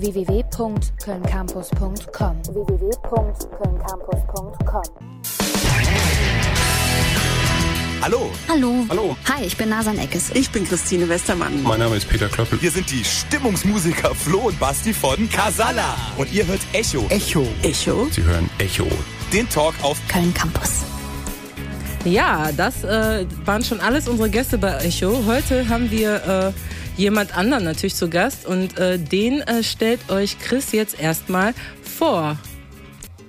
www.kölncampus.com www.kölncampus.com Hallo. Hallo. Hallo. Hi, ich bin Nasan Eckes. Ich bin Christine Westermann. Mein Name ist Peter Klöppel. Wir sind die Stimmungsmusiker Flo und Basti von Casala. Und ihr hört Echo. Echo. Echo. Sie hören Echo. Den Talk auf Köln Campus. Ja, das äh, waren schon alles unsere Gäste bei Echo. Heute haben wir äh, jemand anderen natürlich zu Gast und äh, den äh, stellt euch Chris jetzt erstmal vor.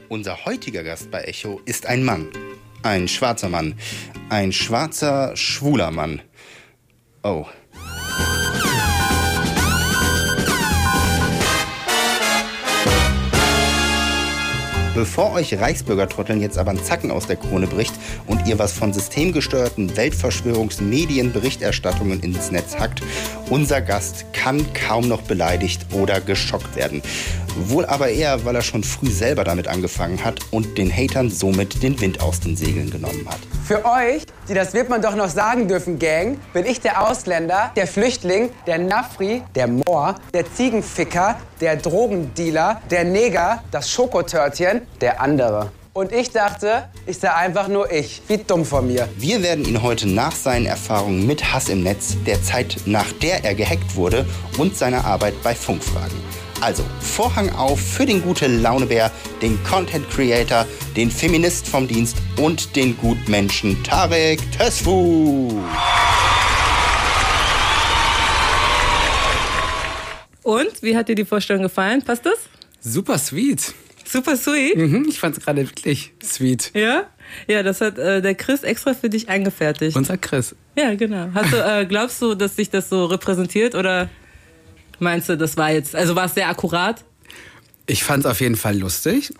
Unser heutiger Gast bei Echo ist ein Mann. Ein schwarzer Mann. Ein schwarzer, schwuler Mann. Oh. Bevor euch Reichsbürgertrotteln jetzt aber ein Zacken aus der Krone bricht und ihr was von systemgesteuerten Weltverschwörungsmedienberichterstattungen ins Netz hackt, unser Gast kann kaum noch beleidigt oder geschockt werden. Wohl aber eher, weil er schon früh selber damit angefangen hat und den Hatern somit den Wind aus den Segeln genommen hat. Für euch, die das wird man doch noch sagen dürfen, Gang, bin ich der Ausländer, der Flüchtling, der Nafri, der Moor, der Ziegenficker, der Drogendealer, der Neger, das Schokotörtchen, der andere. Und ich dachte, ich sei einfach nur ich. Wie dumm von mir. Wir werden ihn heute nach seinen Erfahrungen mit Hass im Netz, der Zeit, nach der er gehackt wurde und seiner Arbeit bei Funk fragen. Also, Vorhang auf für den gute Launebär, den Content Creator, den Feminist vom Dienst und den Gutmenschen Tarek Tesfu. Und wie hat dir die Vorstellung gefallen? Passt das? Super sweet. Super sweet. Mhm, ich fand es gerade wirklich sweet. Ja? Ja, das hat äh, der Chris extra für dich eingefertigt. Unser Chris. Ja, genau. Hast du, äh, glaubst du, dass sich das so repräsentiert oder meinst du, das war jetzt, also war es sehr akkurat? Ich fand es auf jeden Fall lustig.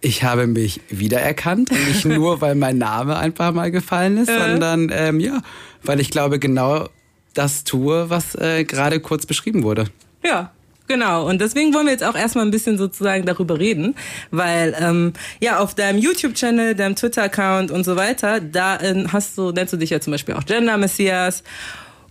Ich habe mich wiedererkannt. Nicht nur, weil mein Name ein paar Mal gefallen ist, sondern ähm, ja, weil ich glaube, genau das tue, was äh, gerade kurz beschrieben wurde. Ja, genau. Und deswegen wollen wir jetzt auch erstmal ein bisschen sozusagen darüber reden, weil ähm, ja auf deinem YouTube-Channel, deinem Twitter-Account und so weiter, da äh, hast du, nennst du dich ja zum Beispiel auch Gender Messias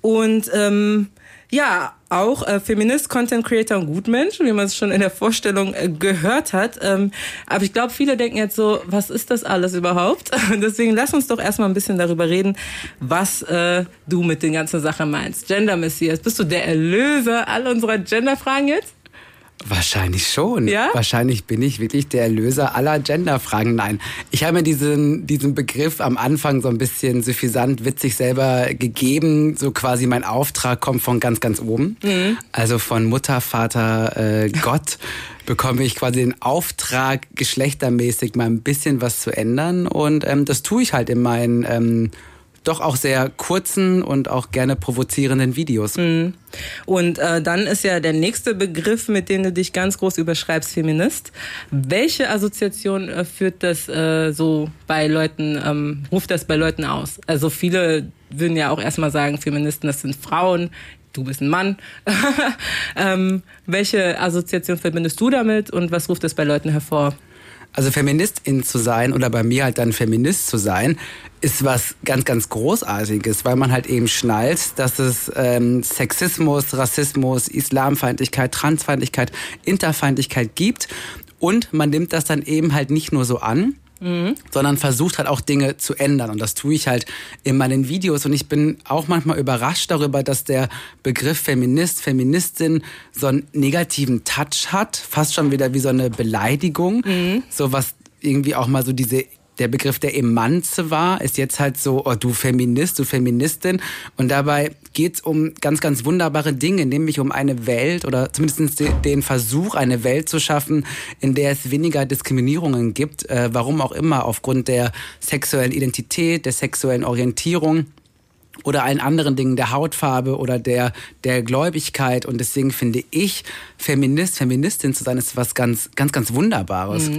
und ähm, ja, auch äh, Feminist, Content Creator und Gutmensch, wie man es schon in der Vorstellung äh, gehört hat. Ähm, aber ich glaube, viele denken jetzt so, was ist das alles überhaupt? Deswegen lass uns doch erstmal ein bisschen darüber reden, was äh, du mit den ganzen Sachen meinst. Gender Messias, bist du der Erlöser all unserer Gender-Fragen jetzt? Wahrscheinlich schon. Ja? Wahrscheinlich bin ich wirklich der Erlöser aller Genderfragen. Nein, ich habe mir diesen, diesen Begriff am Anfang so ein bisschen suffisant, witzig selber gegeben. So quasi mein Auftrag kommt von ganz, ganz oben. Also von Mutter, Vater, äh, Gott bekomme ich quasi den Auftrag, geschlechtermäßig mal ein bisschen was zu ändern. Und ähm, das tue ich halt in meinen ähm, doch auch sehr kurzen und auch gerne provozierenden Videos. Und äh, dann ist ja der nächste Begriff, mit dem du dich ganz groß überschreibst, Feminist. Welche Assoziation äh, führt das äh, so bei Leuten, ähm, ruft das bei Leuten aus? Also viele würden ja auch erstmal sagen, Feministen, das sind Frauen, du bist ein Mann. ähm, welche Assoziation verbindest du damit und was ruft das bei Leuten hervor? Also Feministin zu sein oder bei mir halt dann Feminist zu sein, ist was ganz, ganz Großartiges, weil man halt eben schnallt, dass es ähm, Sexismus, Rassismus, Islamfeindlichkeit, Transfeindlichkeit, Interfeindlichkeit gibt. Und man nimmt das dann eben halt nicht nur so an, sondern versucht halt auch Dinge zu ändern. Und das tue ich halt in meinen Videos. Und ich bin auch manchmal überrascht darüber, dass der Begriff Feminist, Feministin so einen negativen Touch hat. Fast schon wieder wie so eine Beleidigung. So was irgendwie auch mal so diese der Begriff der Emanze war, ist jetzt halt so, oh, du Feminist, du Feministin. Und dabei geht's um ganz, ganz wunderbare Dinge, nämlich um eine Welt oder zumindest de- den Versuch, eine Welt zu schaffen, in der es weniger Diskriminierungen gibt, äh, warum auch immer, aufgrund der sexuellen Identität, der sexuellen Orientierung oder allen anderen Dingen der Hautfarbe oder der, der Gläubigkeit. Und deswegen finde ich, Feminist, Feministin zu sein, ist was ganz, ganz, ganz Wunderbares.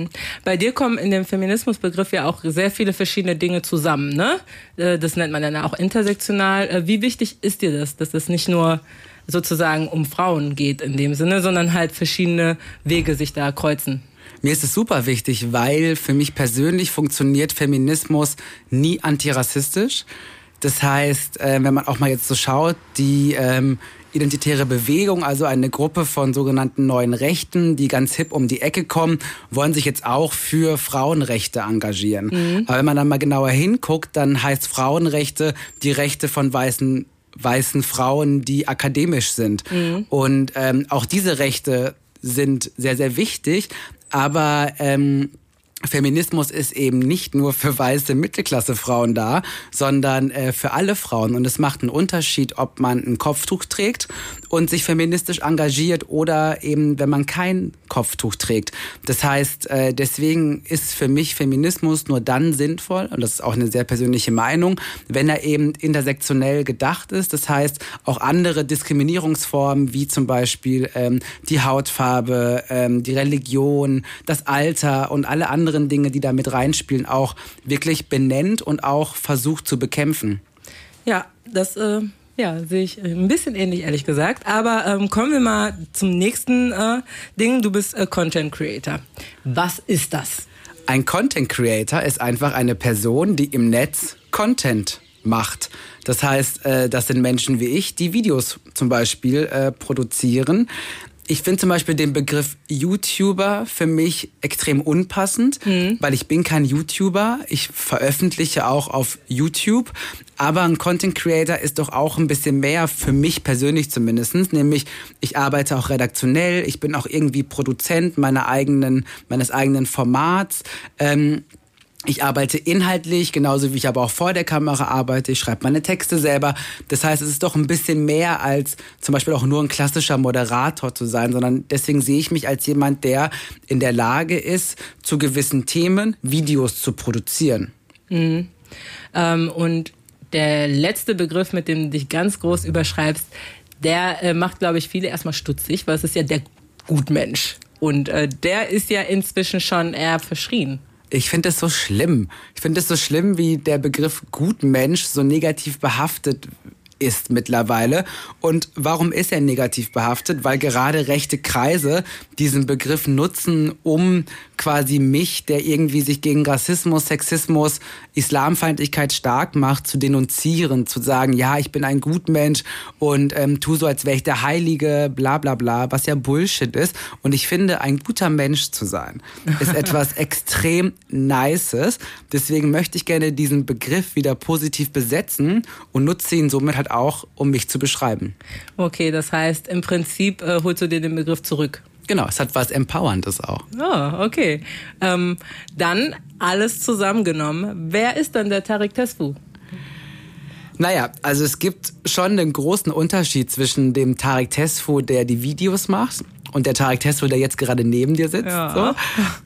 Bei dir kommen in dem Feminismusbegriff ja auch sehr viele verschiedene Dinge zusammen, ne? Äh, Das nennt man dann auch intersektional. Äh, Wie wichtig ist dir das, dass es nicht nur sozusagen um Frauen geht in dem Sinne, sondern halt verschiedene Wege sich da kreuzen? Mir ist es super wichtig, weil für mich persönlich funktioniert Feminismus nie antirassistisch. Das heißt, äh, wenn man auch mal jetzt so schaut, die ähm, identitäre Bewegung, also eine Gruppe von sogenannten neuen Rechten, die ganz hip um die Ecke kommen, wollen sich jetzt auch für Frauenrechte engagieren. Mhm. Aber wenn man dann mal genauer hinguckt, dann heißt Frauenrechte die Rechte von weißen weißen Frauen, die akademisch sind. Mhm. Und ähm, auch diese Rechte sind sehr, sehr wichtig. Aber ähm, Feminismus ist eben nicht nur für weiße Mittelklassefrauen da, sondern äh, für alle Frauen. Und es macht einen Unterschied, ob man ein Kopftuch trägt und sich feministisch engagiert oder eben, wenn man kein Kopftuch trägt. Das heißt, äh, deswegen ist für mich Feminismus nur dann sinnvoll, und das ist auch eine sehr persönliche Meinung, wenn er eben intersektionell gedacht ist. Das heißt, auch andere Diskriminierungsformen wie zum Beispiel ähm, die Hautfarbe, ähm, die Religion, das Alter und alle anderen anderen Dinge, die da mit reinspielen, auch wirklich benennt und auch versucht zu bekämpfen. Ja, das äh, ja, sehe ich ein bisschen ähnlich, ehrlich gesagt. Aber ähm, kommen wir mal zum nächsten äh, Ding. Du bist äh, Content Creator. Was ist das? Ein Content Creator ist einfach eine Person, die im Netz Content macht. Das heißt, äh, das sind Menschen wie ich, die Videos zum Beispiel äh, produzieren ich finde zum Beispiel den Begriff YouTuber für mich extrem unpassend, mhm. weil ich bin kein YouTuber. Ich veröffentliche auch auf YouTube. Aber ein Content Creator ist doch auch ein bisschen mehr für mich persönlich zumindestens. Nämlich, ich arbeite auch redaktionell. Ich bin auch irgendwie Produzent meiner eigenen, meines eigenen Formats. Ähm, ich arbeite inhaltlich, genauso wie ich aber auch vor der Kamera arbeite. Ich schreibe meine Texte selber. Das heißt, es ist doch ein bisschen mehr als zum Beispiel auch nur ein klassischer Moderator zu sein, sondern deswegen sehe ich mich als jemand, der in der Lage ist, zu gewissen Themen Videos zu produzieren. Mhm. Ähm, und der letzte Begriff, mit dem du dich ganz groß überschreibst, der äh, macht, glaube ich, viele erstmal stutzig, weil es ist ja der Gutmensch. Und äh, der ist ja inzwischen schon eher verschrien. Ich finde es so schlimm. Ich finde es so schlimm, wie der Begriff Gutmensch so negativ behaftet ist mittlerweile. Und warum ist er negativ behaftet? Weil gerade rechte Kreise diesen Begriff nutzen, um quasi mich, der irgendwie sich gegen Rassismus, Sexismus, Islamfeindlichkeit stark macht, zu denunzieren, zu sagen, ja, ich bin ein Gutmensch und ähm, tu so, als wäre ich der Heilige, bla bla bla, was ja Bullshit ist. Und ich finde, ein guter Mensch zu sein, ist etwas extrem Nices. Deswegen möchte ich gerne diesen Begriff wieder positiv besetzen und nutze ihn somit halt auch, um mich zu beschreiben. Okay, das heißt, im Prinzip äh, holst du dir den Begriff zurück. Genau, es hat was Empowerndes auch. Oh, okay. Ähm, dann alles zusammengenommen. Wer ist dann der Tarek Tesfu? Naja, also es gibt schon einen großen Unterschied zwischen dem Tarek Tesfu, der die Videos macht, und der Tarek Tesfu, der jetzt gerade neben dir sitzt. Ja. So.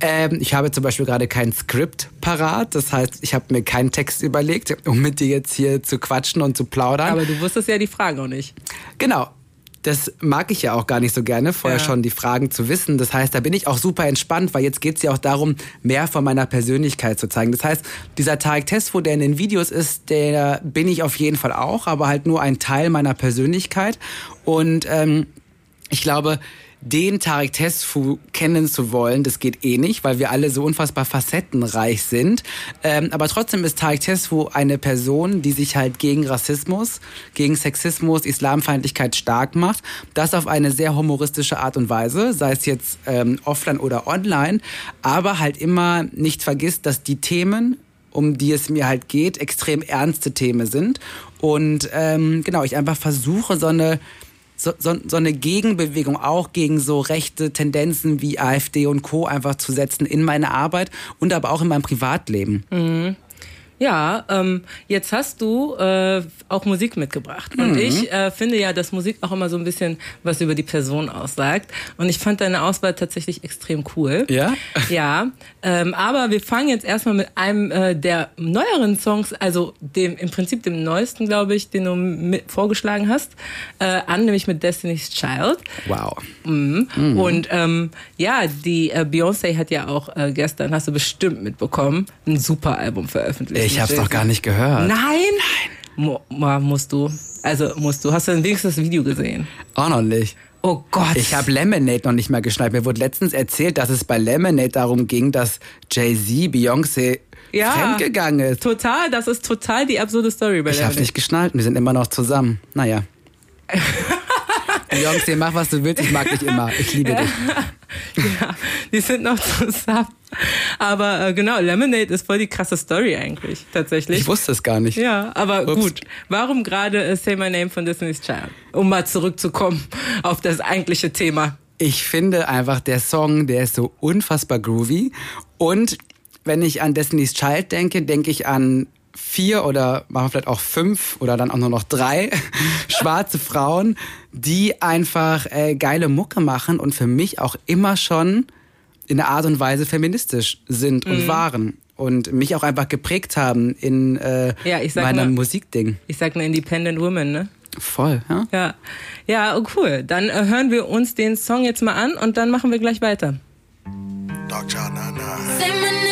Ähm, ich habe zum Beispiel gerade kein Skript parat. Das heißt, ich habe mir keinen Text überlegt, um mit dir jetzt hier zu quatschen und zu plaudern. Aber du wusstest ja die Frage noch nicht. Genau das mag ich ja auch gar nicht so gerne, vorher ja. schon die Fragen zu wissen. Das heißt, da bin ich auch super entspannt, weil jetzt geht es ja auch darum, mehr von meiner Persönlichkeit zu zeigen. Das heißt, dieser Tarek Tesfo, der in den Videos ist, der bin ich auf jeden Fall auch, aber halt nur ein Teil meiner Persönlichkeit. Und ähm, ich glaube, den Tarek Tesfu kennen zu wollen, das geht eh nicht, weil wir alle so unfassbar facettenreich sind. Ähm, aber trotzdem ist Tarek Tesfu eine Person, die sich halt gegen Rassismus, gegen Sexismus, Islamfeindlichkeit stark macht. Das auf eine sehr humoristische Art und Weise, sei es jetzt ähm, offline oder online, aber halt immer nicht vergisst, dass die Themen um die es mir halt geht, extrem ernste Themen sind. Und ähm, genau, ich einfach versuche, so eine so, so, so eine Gegenbewegung auch gegen so rechte Tendenzen wie AfD und Co. einfach zu setzen in meine Arbeit und aber auch in meinem Privatleben. Mhm. Ja, ähm, jetzt hast du äh, auch Musik mitgebracht. Und mhm. ich äh, finde ja, dass Musik auch immer so ein bisschen was über die Person aussagt. Und ich fand deine Auswahl tatsächlich extrem cool. Ja? Ja. Ähm, aber wir fangen jetzt erstmal mit einem äh, der neueren Songs, also dem im Prinzip dem neuesten, glaube ich, den du mit vorgeschlagen hast, äh, an, nämlich mit Destiny's Child. Wow. Mhm. Mhm. Und ähm, ja, die äh, Beyoncé hat ja auch äh, gestern, hast du bestimmt mitbekommen, ein super Album veröffentlicht. Ich hab's doch gar nicht gehört. Nein? Nein. Mo musst du. Also musst du. Hast du denn wenigstens das Video gesehen? Auch noch nicht. Oh Gott. Ich habe Lemonade noch nicht mal geschnallt. Mir wurde letztens erzählt, dass es bei Lemonade darum ging, dass Jay-Z Beyoncé ja, fremdgegangen ist. Total, das ist total die absurde Story bei Ich habe nicht geschnallt, wir sind immer noch zusammen. Naja. Beyoncé, mach was du willst, ich mag dich immer. Ich liebe dich. ja, die sind noch zusammen. Aber äh, genau, Lemonade ist voll die krasse Story eigentlich, tatsächlich. Ich wusste es gar nicht. Ja, aber Ups. gut. Warum gerade äh, Say My Name von Destiny's Child? Um mal zurückzukommen auf das eigentliche Thema. Ich finde einfach, der Song, der ist so unfassbar groovy. Und wenn ich an Destiny's Child denke, denke ich an vier oder machen wir vielleicht auch fünf oder dann auch nur noch drei schwarze Frauen, die einfach äh, geile Mucke machen und für mich auch immer schon in einer Art und Weise feministisch sind Mhm. und waren und mich auch einfach geprägt haben in äh, Ja, ich sag meinem mal- Musikding. Ich sag eine Independent Woman, ne? Voll, ja? Ja. Ja, oh, cool. Dann äh, hören wir uns den Song jetzt mal an und dann machen wir gleich weiter. Dog Child 99. Say my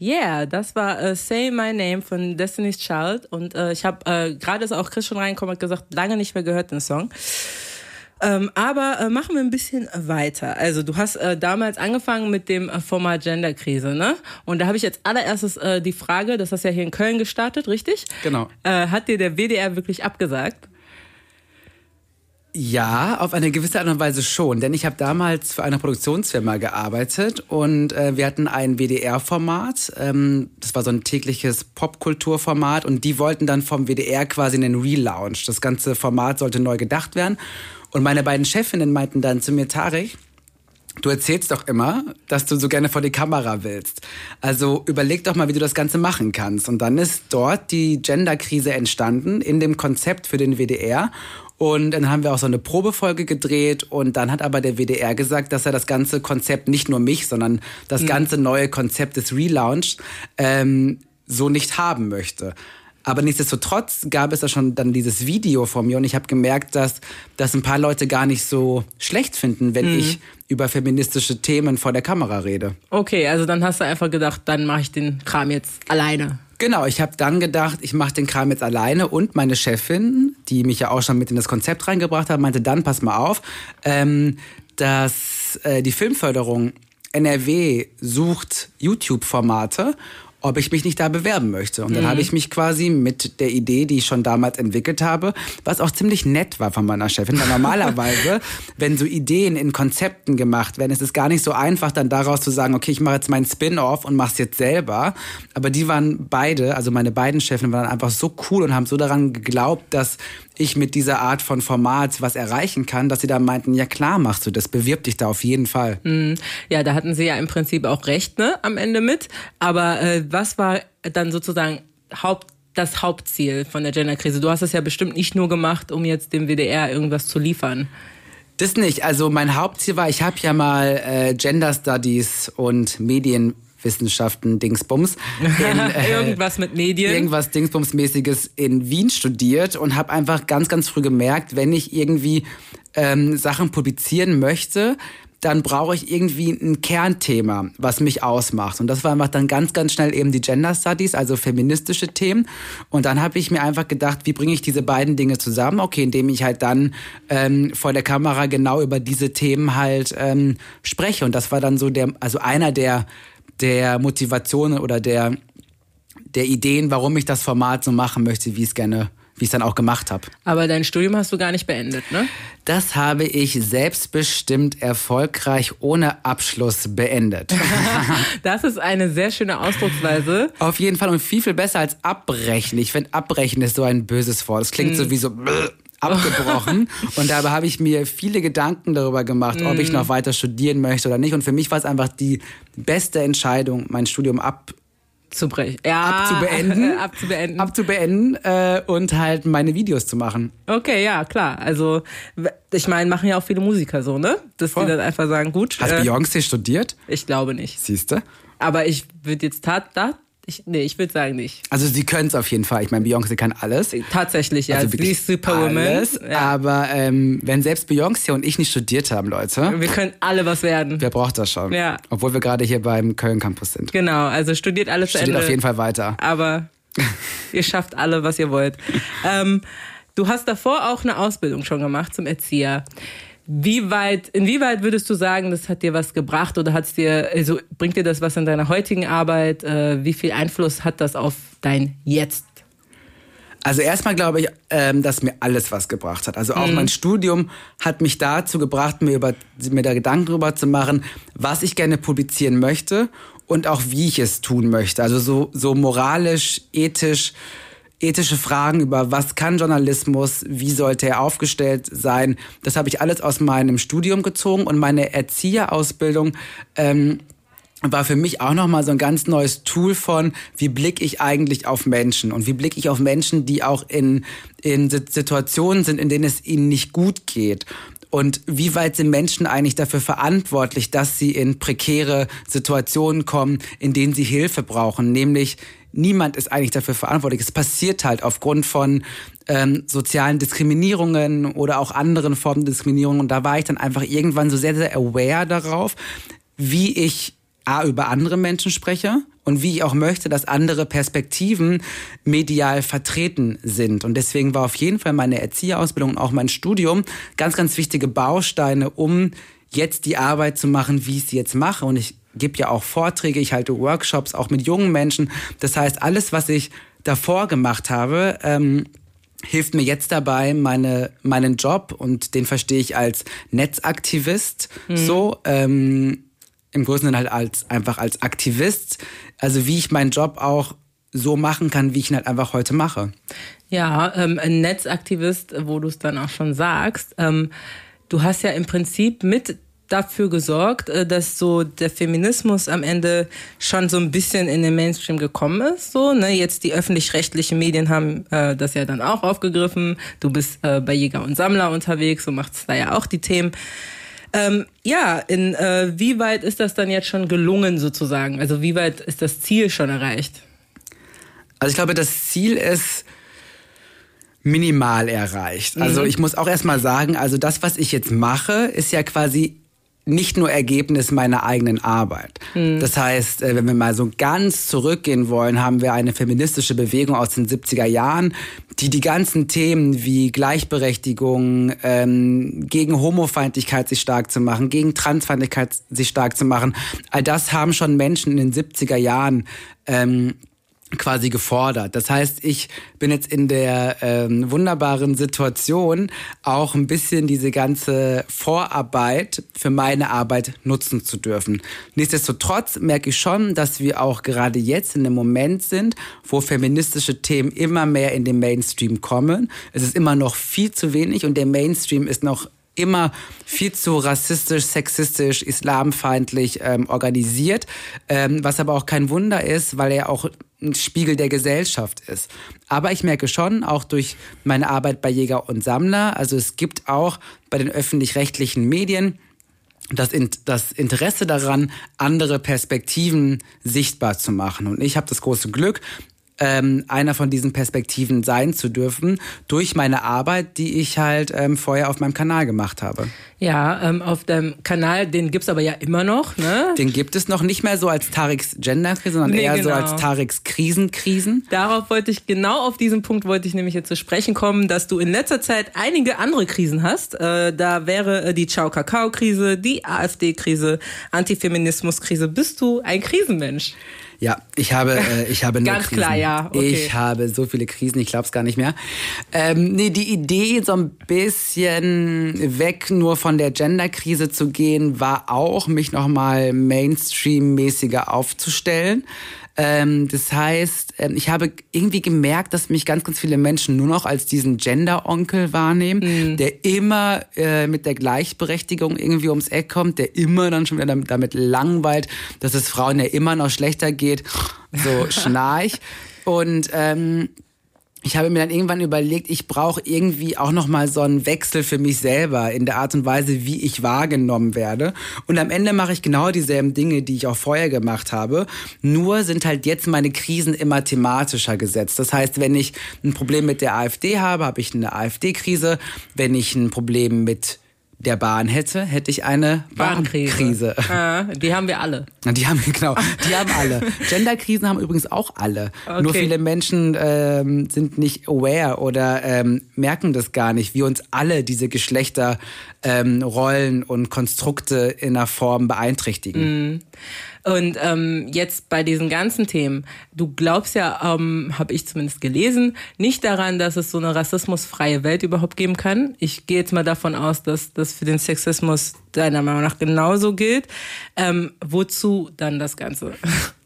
Yeah, das war äh, Say My Name von Destiny's Child und äh, ich habe äh, gerade ist auch Chris schon reingekommen und gesagt, lange nicht mehr gehört den Song. Ähm, aber äh, machen wir ein bisschen weiter. Also du hast äh, damals angefangen mit dem äh, Format Genderkrise, ne? Und da habe ich jetzt allererstes äh, die Frage, das hast ja hier in Köln gestartet, richtig? Genau. Äh, hat dir der WDR wirklich abgesagt? Ja, auf eine gewisse Art und Weise schon, denn ich habe damals für eine Produktionsfirma gearbeitet und äh, wir hatten ein WDR-Format, ähm, das war so ein tägliches Popkulturformat und die wollten dann vom WDR quasi einen Relaunch. Das ganze Format sollte neu gedacht werden und meine beiden Chefinnen meinten dann zu mir, Tarek, Du erzählst doch immer, dass du so gerne vor die Kamera willst. Also überleg doch mal, wie du das Ganze machen kannst. Und dann ist dort die Genderkrise entstanden in dem Konzept für den WDR. Und dann haben wir auch so eine Probefolge gedreht und dann hat aber der WDR gesagt, dass er das ganze Konzept, nicht nur mich, sondern das ganze neue Konzept des Relaunch ähm, so nicht haben möchte. Aber nichtsdestotrotz gab es da schon dann dieses Video von mir und ich habe gemerkt, dass das ein paar Leute gar nicht so schlecht finden, wenn ich über feministische Themen vor der Kamera rede. Okay, also dann hast du einfach gedacht, dann mache ich den Kram jetzt alleine. Genau, ich habe dann gedacht, ich mache den Kram jetzt alleine und meine Chefin, die mich ja auch schon mit in das Konzept reingebracht hat, meinte dann, pass mal auf, ähm, dass äh, die Filmförderung NRW sucht YouTube-Formate ob ich mich nicht da bewerben möchte. Und dann habe ich mich quasi mit der Idee, die ich schon damals entwickelt habe, was auch ziemlich nett war von meiner Chefin, weil normalerweise, wenn so Ideen in Konzepten gemacht werden, ist es gar nicht so einfach, dann daraus zu sagen, okay, ich mache jetzt meinen Spin-off und mache es jetzt selber. Aber die waren beide, also meine beiden Chefinnen waren einfach so cool und haben so daran geglaubt, dass ich mit dieser Art von Format was erreichen kann, dass sie da meinten, ja klar machst du das, bewirb dich da auf jeden Fall. Ja, da hatten sie ja im Prinzip auch recht, ne, am Ende mit. Aber äh, was war dann sozusagen Haupt, das Hauptziel von der Genderkrise? Du hast es ja bestimmt nicht nur gemacht, um jetzt dem WDR irgendwas zu liefern. Das nicht. Also mein Hauptziel war, ich habe ja mal äh, Gender Studies und Medienwissenschaften Dingsbums in, äh, Irgendwas mit Medien. irgendwas Dingsbumsmäßiges in Wien studiert und habe einfach ganz, ganz früh gemerkt, wenn ich irgendwie ähm, Sachen publizieren möchte, dann brauche ich irgendwie ein Kernthema, was mich ausmacht. Und das war einfach dann ganz, ganz schnell eben die Gender Studies, also feministische Themen. Und dann habe ich mir einfach gedacht, wie bringe ich diese beiden Dinge zusammen? Okay, indem ich halt dann ähm, vor der Kamera genau über diese Themen halt ähm, spreche. Und das war dann so der, also einer der, der Motivationen oder der, der Ideen, warum ich das Format so machen möchte, wie ich es gerne, wie ich es dann auch gemacht habe. Aber dein Studium hast du gar nicht beendet, ne? Das habe ich selbstbestimmt erfolgreich ohne Abschluss beendet. Das ist eine sehr schöne Ausdrucksweise. Auf jeden Fall und viel, viel besser als abbrechen. Ich finde, abbrechen ist so ein böses Wort. Es klingt so wie so abgebrochen. und dabei habe ich mir viele Gedanken darüber gemacht, ob ich noch weiter studieren möchte oder nicht. Und für mich war es einfach die beste Entscheidung, mein Studium ab, Zu brechen. Ja, abzubeenden, abzubeenden. abzubeenden äh, und halt meine Videos zu machen. Okay, ja, klar. Also, ich meine, machen ja auch viele Musiker so, ne? Dass Voll. die dann einfach sagen, gut. Hat äh, Beyoncé studiert? ich glaube nicht. Siehste? Aber ich würde jetzt tat, da, Ich, nee, ich würde sagen nicht. Also sie können es auf jeden Fall. Ich meine, Beyoncé kann alles. Tatsächlich, ja. Also sie ist Superwoman. Alles, Ja. Aber ähm, wenn selbst Beyoncé und ich nicht studiert haben, Leute, Wir können alle was werden. wer braucht das schon? Ja. Obwohl wir gerade hier beim Köln Campus sind. Genau, also studiert alles zu Studiert Ende. auf jeden Fall weiter. Aber ihr schafft alle, was ihr wollt. Ähm, du hast davor auch eine Ausbildung schon gemacht zum Erzieher. Wie weit, inwieweit würdest du sagen, das hat dir was gebracht oder hat's dir, also bringt dir das was in deiner heutigen Arbeit? Äh, wie viel Einfluss hat das auf dein Jetzt? Also erstmal glaube ich, ähm, dass mir alles was gebracht hat. Also Mhm. auch mein Studium hat mich dazu gebracht, mir, über, mir da Gedanken drüber zu machen, was ich gerne publizieren möchte und auch wie ich es tun möchte. Also so, so moralisch, ethisch, ethische Fragen über was kann Journalismus, wie sollte er aufgestellt sein. Das habe ich alles aus meinem Studium gezogen und meine Erzieherausbildung ähm, war für mich auch nochmal so ein ganz neues Tool von, wie blicke ich eigentlich auf Menschen und wie blicke ich auf Menschen, die auch in, in Si- Situationen sind, in denen es ihnen nicht gut geht. Und wie weit sind Menschen eigentlich dafür verantwortlich, dass sie in prekäre Situationen kommen, in denen sie Hilfe brauchen? Nämlich niemand ist eigentlich dafür verantwortlich. Es passiert halt aufgrund von ähm, sozialen Diskriminierungen oder auch anderen Formen der Diskriminierung. Und da war ich dann einfach irgendwann so sehr, sehr aware darauf, wie ich A, über andere Menschen spreche und wie ich auch möchte, dass andere Perspektiven medial vertreten sind. Und deswegen war auf jeden Fall meine Erzieherausbildung und auch mein Studium ganz, ganz wichtige Bausteine, um jetzt die Arbeit zu machen, wie ich sie jetzt mache. Und ich gebe ja auch Vorträge, ich halte Workshops auch mit jungen Menschen. Das heißt, alles, was ich davor gemacht habe, ähm, hilft mir jetzt dabei, meine, meinen Job, und den verstehe ich als Netzaktivist, so, ähm, im Sinne halt als, einfach als Aktivist, also wie ich meinen Job auch so machen kann, wie ich ihn halt einfach heute mache. Ja, ähm, ein Netzaktivist, wo du es dann auch schon sagst. Ähm, du hast ja im Prinzip mit dafür gesorgt, äh, dass so der Feminismus am Ende schon so ein bisschen in den Mainstream gekommen ist. So, ne? Jetzt die öffentlich-rechtlichen Medien haben äh, das ja dann auch aufgegriffen. Du bist äh, bei Jäger und Sammler unterwegs, so macht's da ja auch die Themen. Ähm, ja, in äh, wie weit ist das dann jetzt schon gelungen sozusagen? Also wie weit ist das Ziel schon erreicht? Also ich glaube, das Ziel ist minimal erreicht. Also ich muss auch erstmal sagen, also das, was ich jetzt mache, ist ja quasi nicht nur Ergebnis meiner eigenen Arbeit. Das heißt, äh, wenn wir mal so ganz zurückgehen wollen, haben wir eine feministische Bewegung aus den 70er Jahren, die die ganzen Themen wie Gleichberechtigung, ähm, gegen Homofeindlichkeit sich stark zu machen, gegen Transfeindlichkeit sich stark zu machen, all das haben schon Menschen in den 70er Jahren ähm, quasi gefordert. Das heißt, ich bin jetzt in der ähm, wunderbaren Situation, auch ein bisschen diese ganze Vorarbeit für meine Arbeit nutzen zu dürfen. Nichtsdestotrotz merke ich schon, dass wir auch gerade jetzt in einem Moment sind, wo feministische Themen immer mehr in den Mainstream kommen. Es ist immer noch viel zu wenig und der Mainstream ist noch immer viel zu rassistisch, sexistisch, islamfeindlich ähm, organisiert, ähm, was aber auch kein Wunder ist, weil er auch ein Spiegel der Gesellschaft ist. Aber ich merke schon, auch durch meine Arbeit bei Jäger und Sammler, also es gibt auch bei den öffentlich-rechtlichen Medien das, das Interesse daran, andere Perspektiven sichtbar zu machen. Und ich habe das große Glück, ähm, einer von diesen Perspektiven sein zu dürfen, durch meine Arbeit, die ich halt ähm, vorher auf meinem Kanal gemacht habe. Ja, ähm, auf dem Kanal, den gibt's aber ja immer noch, ne? Den gibt es noch nicht mehr so als Tariks Genderkrise, sondern Nee, eher so genau. als Tariks Krisenkrisen. Darauf wollte ich, genau auf diesen Punkt wollte ich nämlich jetzt zu sprechen kommen, dass du in letzter Zeit einige andere Krisen hast. Äh, da wäre äh, die Ciao-Kakao-Krise, die AfD-Krise, Antifeminismus-Krise. Bist du ein Krisenmensch? Ja, ich habe, äh, ich habe nur Ganz Krisen. klar, ja, okay. Ich habe so viele Krisen, ich glaube es gar nicht mehr. Ähm, nee, die Idee, so ein bisschen weg nur von der Genderkrise zu gehen, war auch, mich nochmal Mainstream-mäßiger aufzustellen. Ähm, das heißt, ähm, ich habe irgendwie gemerkt, dass mich ganz, ganz viele Menschen nur noch als diesen Gender-Onkel wahrnehmen, der immer äh, mit der Gleichberechtigung irgendwie ums Eck kommt, der immer dann schon wieder damit, damit langweilt, dass es Frauen ja immer noch schlechter geht. So schnarch. Und ähm, ich habe mir dann irgendwann überlegt, ich brauche irgendwie auch noch mal so einen Wechsel für mich selber in der Art und Weise, wie ich wahrgenommen werde. Und am Ende mache ich genau dieselben Dinge, die ich auch vorher gemacht habe. Nur sind halt jetzt meine Krisen immer thematischer gesetzt. Das heißt, wenn ich ein Problem mit der AfD habe, habe ich eine AfD-Krise. Wenn ich ein Problem mit der Bahn hätte, hätte ich eine Bahnkrise. Ah, die haben wir alle. Die haben genau, die haben alle. Genderkrisen haben übrigens auch alle. Okay. Nur viele Menschen ähm, sind nicht aware oder ähm, merken das gar nicht, wie uns alle diese Geschlechterrollen ähm, und Konstrukte in einer Form beeinträchtigen. Mm. Und ähm, jetzt bei diesen ganzen Themen, du glaubst ja, ähm, habe ich zumindest gelesen, nicht daran, dass es so eine rassismusfreie Welt überhaupt geben kann. Ich gehe jetzt mal davon aus, dass das für den Sexismus deiner Meinung nach genauso gilt. Ähm, wozu dann das Ganze?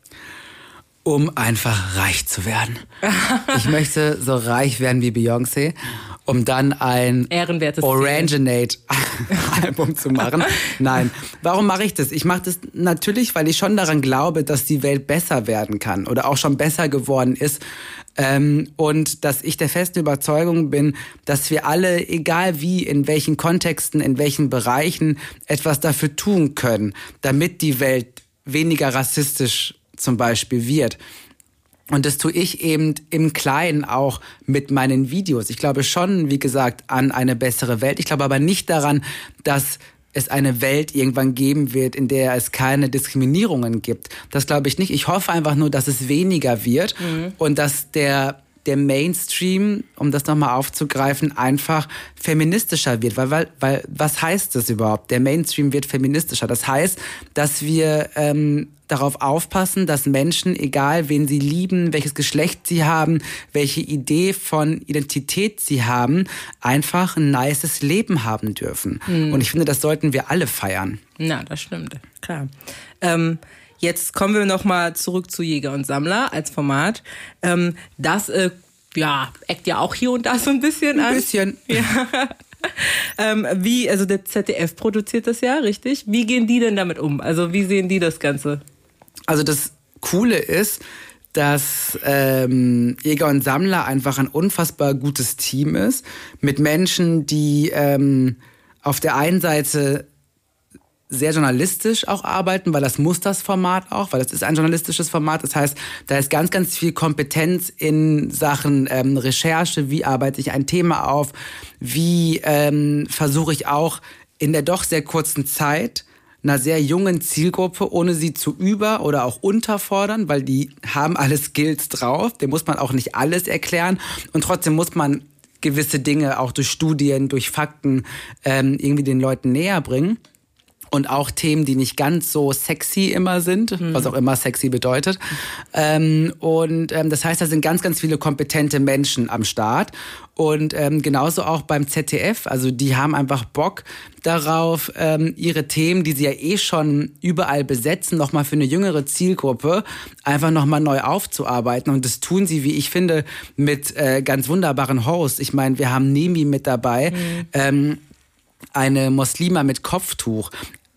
Um einfach reich zu werden. Ich möchte so reich werden wie Beyoncé um dann ein Orangenate-Album zu machen. Nein, warum mache ich das? Ich mache das natürlich, weil ich schon daran glaube, dass die Welt besser werden kann oder auch schon besser geworden ist. Ähm, und dass ich der festen Überzeugung bin, dass wir alle, egal wie, in welchen Kontexten, in welchen Bereichen, etwas dafür tun können, damit die Welt weniger rassistisch zum Beispiel wird. Und das tue ich eben im Kleinen auch mit meinen Videos. Ich glaube schon, wie gesagt, an eine bessere Welt. Ich glaube aber nicht daran, dass es eine Welt irgendwann geben wird, in der es keine Diskriminierungen gibt. Das glaube ich nicht. Ich hoffe einfach nur, dass es weniger wird mhm. und dass der der Mainstream, um das nochmal aufzugreifen, einfach feministischer wird. Weil, weil, weil, was heißt das überhaupt? Der Mainstream wird feministischer. Das heißt, dass wir ähm, darauf aufpassen, dass Menschen, egal wen sie lieben, welches Geschlecht sie haben, welche Idee von Identität sie haben, einfach ein nices Leben haben dürfen. Mhm. Und ich finde, das sollten wir alle feiern. Na, das stimmt, klar. Ähm Jetzt kommen wir nochmal zurück zu Jäger und Sammler als Format. Ähm, das, äh, ja, eckt ja auch hier und da so ein bisschen an. Ein bisschen. Ja. ähm, wie, also der ZDF produziert das ja, richtig? Wie gehen die denn damit um? Also wie sehen die das Ganze? Also das Coole ist, dass ähm, Jäger und Sammler einfach ein unfassbar gutes Team ist mit Menschen, die ähm, auf der einen Seite sehr journalistisch auch arbeiten, weil das muss das Format auch, weil das ist ein journalistisches Format. Das heißt, da ist ganz, ganz viel Kompetenz in Sachen ähm, Recherche. Wie arbeite ich ein Thema auf? Wie ähm, versuche ich auch in der doch sehr kurzen Zeit einer sehr jungen Zielgruppe, ohne sie zu über- oder auch unterfordern, weil die haben alle Skills drauf. Dem muss man auch nicht alles erklären. Und trotzdem muss man gewisse Dinge auch durch Studien, durch Fakten ähm, irgendwie den Leuten näher bringen und auch Themen, die nicht ganz so sexy immer sind, mhm. was auch immer sexy bedeutet. Ähm, und ähm, das heißt, da sind ganz, ganz viele kompetente Menschen am Start. Und ähm, genauso auch beim ZDF. Also die haben einfach Bock darauf, ähm, ihre Themen, die sie ja eh schon überall besetzen, nochmal für eine jüngere Zielgruppe einfach nochmal neu aufzuarbeiten. Und das tun sie, wie ich finde, mit äh, ganz wunderbaren Hosts. Ich meine, wir haben Nemi mit dabei. Mhm. Ähm, eine Muslima mit Kopftuch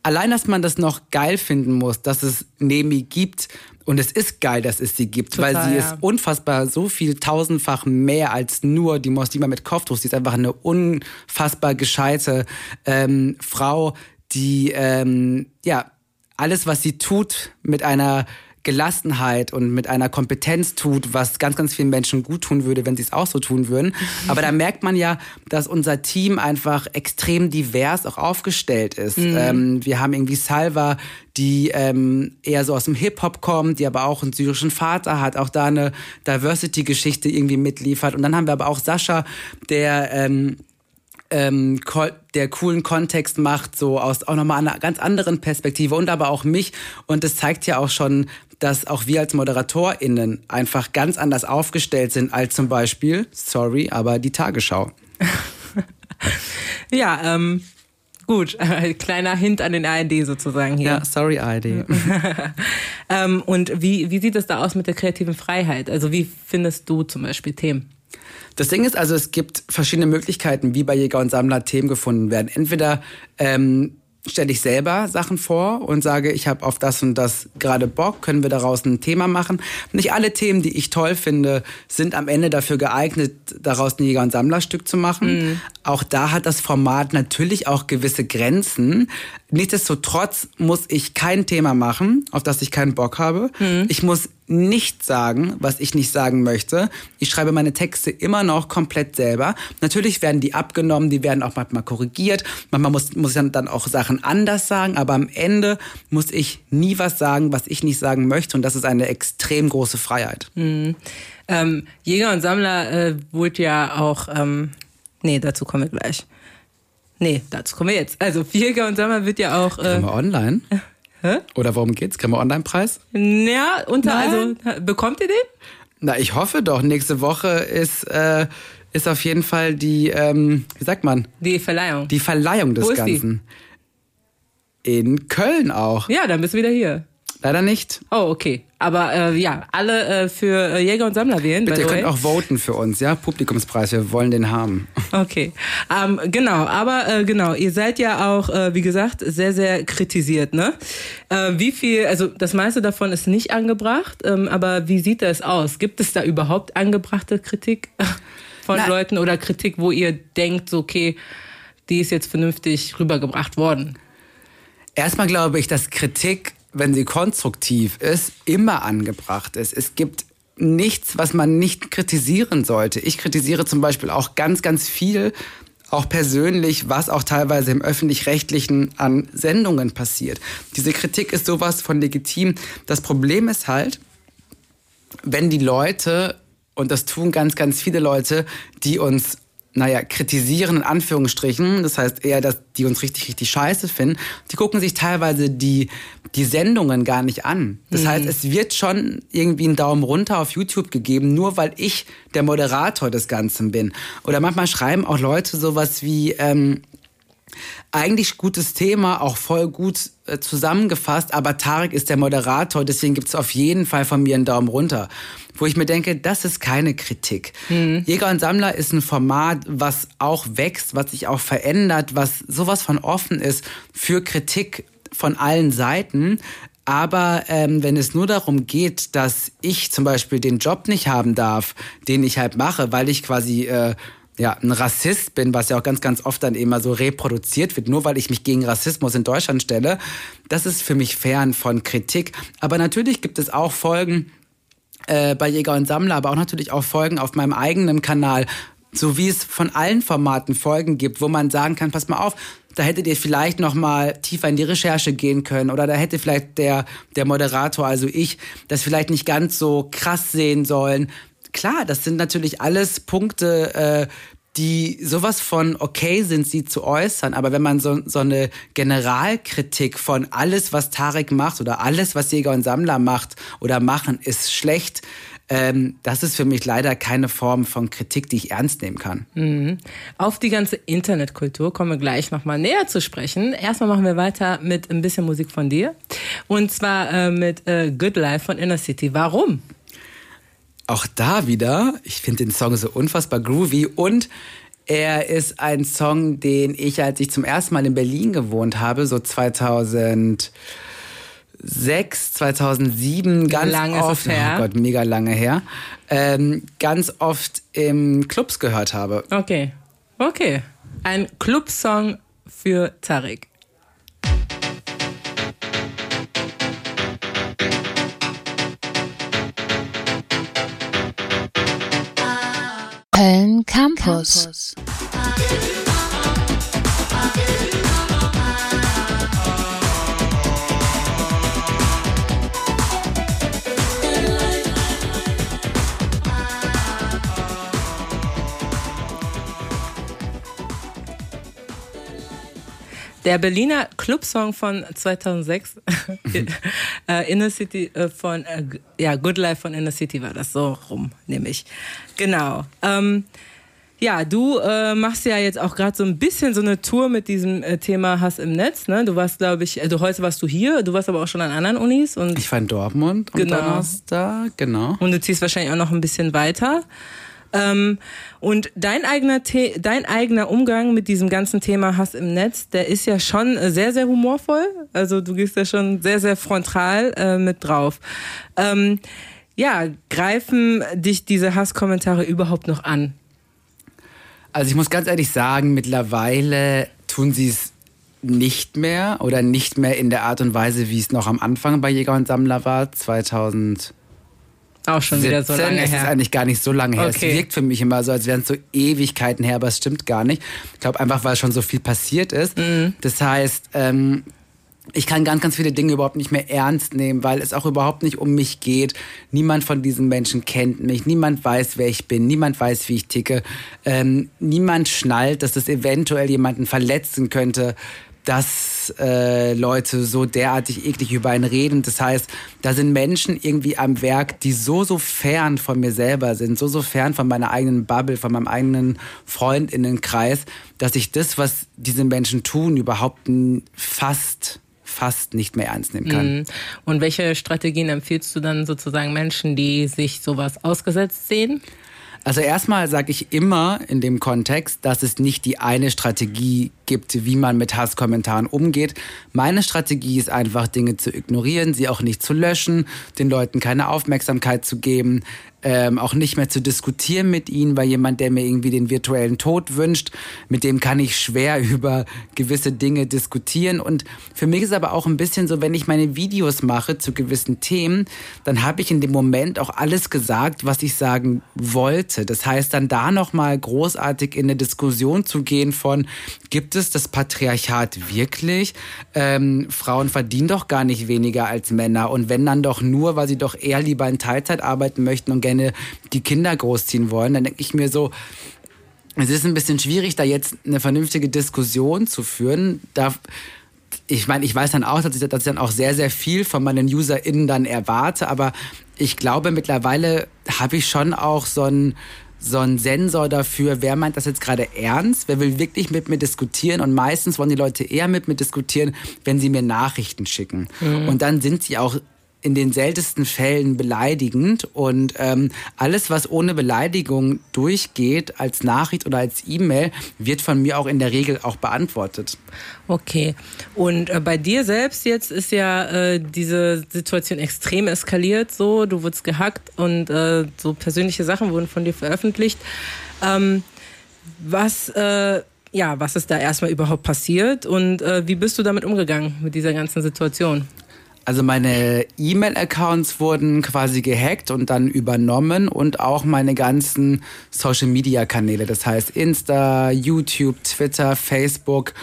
allein, dass man das noch geil finden muss, dass es Nemi gibt. Und es ist geil, dass es sie gibt, Total, weil sie ja. ist unfassbar so viel tausendfach mehr als nur die Moslima mit Kopftuch. Sie ist einfach eine unfassbar gescheite ähm, Frau, die ähm, ja alles, was sie tut, mit einer Gelassenheit und mit einer Kompetenz tut, was ganz, ganz vielen Menschen gut tun würde, wenn sie es auch so tun würden. Aber da merkt man ja, dass unser Team einfach extrem divers auch aufgestellt ist. Mhm. Ähm, wir haben irgendwie Salva, die ähm, eher so aus dem Hip-Hop kommt, die aber auch einen syrischen Vater hat, auch da eine Diversity-Geschichte irgendwie mitliefert. Und dann haben wir aber auch Sascha, der ähm, ähm, der coolen Kontext macht, so aus auch nochmal einer ganz anderen Perspektive und aber auch mich. Und das zeigt ja auch schon, dass auch wir als ModeratorInnen einfach ganz anders aufgestellt sind als zum Beispiel, sorry, aber die Tagesschau. ja, ähm, gut, kleiner Hint an den ARD sozusagen hier. Ja, sorry ARD. ähm, und wie, wie sieht es da aus mit der kreativen Freiheit? Also wie findest du zum Beispiel Themen? Das Ding ist also, es gibt verschiedene Möglichkeiten, wie bei Jäger und Sammler Themen gefunden werden. Entweder ähm, stelle ich selber Sachen vor und sage, ich habe auf das und das gerade Bock, können wir daraus ein Thema machen. Nicht alle Themen, die ich toll finde, sind am Ende dafür geeignet, daraus ein Jäger- und Sammlerstück zu machen. Mhm. Auch da hat das Format natürlich auch gewisse Grenzen. Nichtsdestotrotz muss ich kein Thema machen, auf das ich keinen Bock habe. Mhm. Ich muss nicht sagen, was ich nicht sagen möchte. Ich schreibe meine Texte immer noch komplett selber. Natürlich werden die abgenommen, die werden auch manchmal korrigiert. Manchmal muss, muss ich dann auch Sachen anders sagen, aber am Ende muss ich nie was sagen, was ich nicht sagen möchte. Und das ist eine extrem große Freiheit. Mhm. Ähm, Jäger und Sammler äh, wurde ja auch, ähm, nee, dazu kommen wir gleich. Nee, dazu kommen wir jetzt. Also Jäger und Sammler wird ja auch. Äh, online? Hä? Oder worum geht's? Kriegen wir Online-Preis? Ja, unter, Nein. also bekommt ihr den? Na, ich hoffe doch. Nächste Woche ist, äh, ist auf jeden Fall die, ähm, wie sagt man? Die Verleihung. Die Verleihung des Ganzen. In Köln auch. Ja, dann bist du wieder hier. Leider nicht. Oh, okay. Aber äh, ja, alle äh, für äh, Jäger und Sammler wählen. Bitte, ihr könnt auch voten für uns, ja? Publikumspreis, wir wollen den haben. Okay. Ähm, genau, aber äh, genau, ihr seid ja auch, äh, wie gesagt, sehr, sehr kritisiert, ne? Äh, wie viel, also das meiste davon ist nicht angebracht, ähm, aber wie sieht das aus? Gibt es da überhaupt angebrachte Kritik von Na, Leuten oder Kritik, wo ihr denkt, so, okay, die ist jetzt vernünftig rübergebracht worden? Erstmal glaube ich, dass Kritik wenn sie konstruktiv ist, immer angebracht ist. Es gibt nichts, was man nicht kritisieren sollte. Ich kritisiere zum Beispiel auch ganz, ganz viel, auch persönlich, was auch teilweise im öffentlich-rechtlichen an Sendungen passiert. Diese Kritik ist sowas von legitim. Das Problem ist halt, wenn die Leute, und das tun ganz, ganz viele Leute, die uns naja, kritisieren in Anführungsstrichen, das heißt eher, dass die uns richtig, richtig scheiße finden, die gucken sich teilweise die, die Sendungen gar nicht an. Das mhm. heißt, es wird schon irgendwie ein Daumen runter auf YouTube gegeben, nur weil ich der Moderator des Ganzen bin. Oder manchmal schreiben auch Leute sowas wie, ähm, eigentlich gutes Thema, auch voll gut äh, zusammengefasst, aber Tarek ist der Moderator, deswegen gibt es auf jeden Fall von mir einen Daumen runter. Wo ich mir denke, das ist keine Kritik. Mhm. Jäger und Sammler ist ein Format, was auch wächst, was sich auch verändert, was sowas von offen ist für Kritik von allen Seiten. Aber ähm, wenn es nur darum geht, dass ich zum Beispiel den Job nicht haben darf, den ich halt mache, weil ich quasi äh, ja, ein Rassist bin, was ja auch ganz, ganz oft dann immer so reproduziert wird, nur weil ich mich gegen Rassismus in Deutschland stelle, das ist für mich fern von Kritik. Aber natürlich gibt es auch Folgen äh, bei Jäger und Sammler, aber auch natürlich auch Folgen auf meinem eigenen Kanal, so wie es von allen Formaten Folgen gibt, wo man sagen kann, pass mal auf, da hättet ihr vielleicht noch mal tiefer in die Recherche gehen können oder da hätte vielleicht der der Moderator, also ich, das vielleicht nicht ganz so krass sehen sollen klar, das sind natürlich alles Punkte, äh, die sowas von okay sind, sie zu äußern. Aber wenn man so, so eine Generalkritik von alles, was Tarek macht oder alles, was Jäger und Sammler macht oder machen, ist schlecht, ähm, das ist für mich leider keine Form von Kritik, die ich ernst nehmen kann. Mhm. Auf die ganze Internetkultur kommen wir gleich nochmal näher zu sprechen. Erstmal machen wir weiter mit ein bisschen Musik von dir. Und zwar äh, mit äh, Good Life von Inner City. Warum? auch da wieder, ich finde den Song so unfassbar groovy und er ist ein Song, den ich, als ich zum ersten Mal in Berlin gewohnt habe, so 2006, 2007, ganz lange oft, her. oh Gott, mega lange her, ähm, ganz oft im Clubs gehört habe. Okay, okay. Ein Clubsong für Tarek. Köln Campus. Der Berliner Clubsong von 2006, äh, Inner City äh, von, äh, ja, Good Life von Inner City war das so rum, nämlich. Genau. Ähm, ja, du äh, machst ja jetzt auch gerade so ein bisschen so eine Tour mit diesem äh, Thema Hass im Netz. Ne? Du warst, glaube ich, also heute warst du hier, du warst aber auch schon an anderen Unis. Und ich war in Dortmund genau. Donnerstag, genau. Und du ziehst wahrscheinlich auch noch ein bisschen weiter. Ähm, und dein eigener, dein eigener Umgang mit diesem ganzen Thema Hass im Netz, der ist ja schon sehr, sehr humorvoll. Also du gehst ja schon sehr, sehr frontal äh, mit drauf. Ähm, ja, greifen dich diese Hasskommentare überhaupt noch an? Also ich muss ganz ehrlich sagen, mittlerweile tun sie es nicht mehr oder nicht mehr in der Art und Weise, wie es noch am Anfang bei Jäger und Sammler war, 2000. Auch schon wieder so lange es her. ist eigentlich gar nicht so lange her. Okay. Es wirkt für mich immer so, als wären es so Ewigkeiten her, aber es stimmt gar nicht. Ich glaube einfach, weil schon so viel passiert ist. Mhm. Das heißt, ähm, ich kann ganz, ganz viele Dinge überhaupt nicht mehr ernst nehmen, weil es auch überhaupt nicht um mich geht. Niemand von diesen Menschen kennt mich. Niemand weiß, wer ich bin. Niemand weiß, wie ich ticke. Ähm, niemand schnallt, dass es eventuell jemanden verletzen könnte, dass äh, Leute so derartig eklig über einen reden. Das heißt, da sind Menschen irgendwie am Werk, die so, so fern von mir selber sind, so, so fern von meiner eigenen Bubble, von meinem eigenen Freundinnenkreis, dass ich das, was diese Menschen tun, überhaupt fast, fast nicht mehr ernst nehmen kann. Mhm. Und welche Strategien empfiehlst du dann sozusagen Menschen, die sich sowas ausgesetzt sehen? Also erstmal sage ich immer in dem Kontext, dass es nicht die eine Strategie gibt, wie man mit Hasskommentaren umgeht. Meine Strategie ist einfach, Dinge zu ignorieren, sie auch nicht zu löschen, den Leuten keine Aufmerksamkeit zu geben, ähm, auch nicht mehr zu diskutieren mit ihnen, weil jemand, der mir irgendwie den virtuellen Tod wünscht, mit dem kann ich schwer über gewisse Dinge diskutieren. Und für mich ist aber auch ein bisschen so, wenn ich meine Videos mache zu gewissen Themen, dann habe ich in dem Moment auch alles gesagt, was ich sagen wollte. Das heißt, dann da nochmal großartig in eine Diskussion zu gehen von, gibt es das Patriarchat wirklich? Ähm, Frauen verdienen doch gar nicht weniger als Männer. Und wenn dann doch nur, weil sie doch eher lieber in Teilzeit arbeiten möchten und gerne die Kinder großziehen wollen, dann denke ich mir so, es ist ein bisschen schwierig, da jetzt eine vernünftige Diskussion zu führen. Da, ich meine, ich weiß dann auch, dass ich, dass ich dann auch sehr, sehr viel von meinen UserInnen dann erwarte, aber ich glaube, mittlerweile habe ich schon auch so ein so ein Sensor dafür, wer meint das jetzt gerade ernst, wer will wirklich mit mir diskutieren und meistens wollen die Leute eher mit mir diskutieren, wenn sie mir Nachrichten schicken. Mhm. Und dann sind sie auch in den seltensten Fällen beleidigend und ähm, alles, was ohne Beleidigung durchgeht, als Nachricht oder als E-Mail, wird von mir auch in der Regel auch beantwortet. Okay. Und äh, bei dir selbst jetzt ist ja äh, diese Situation extrem eskaliert. So, du wurdest gehackt und äh, so persönliche Sachen wurden von dir veröffentlicht. Ähm, was, äh, ja, was ist da erstmal überhaupt passiert und äh, wie bist du damit umgegangen mit dieser ganzen Situation? Also meine E-Mail-Accounts wurden quasi gehackt und dann übernommen und auch meine ganzen Social-Media-Kanäle, das heißt Insta, YouTube, Twitter, Facebook,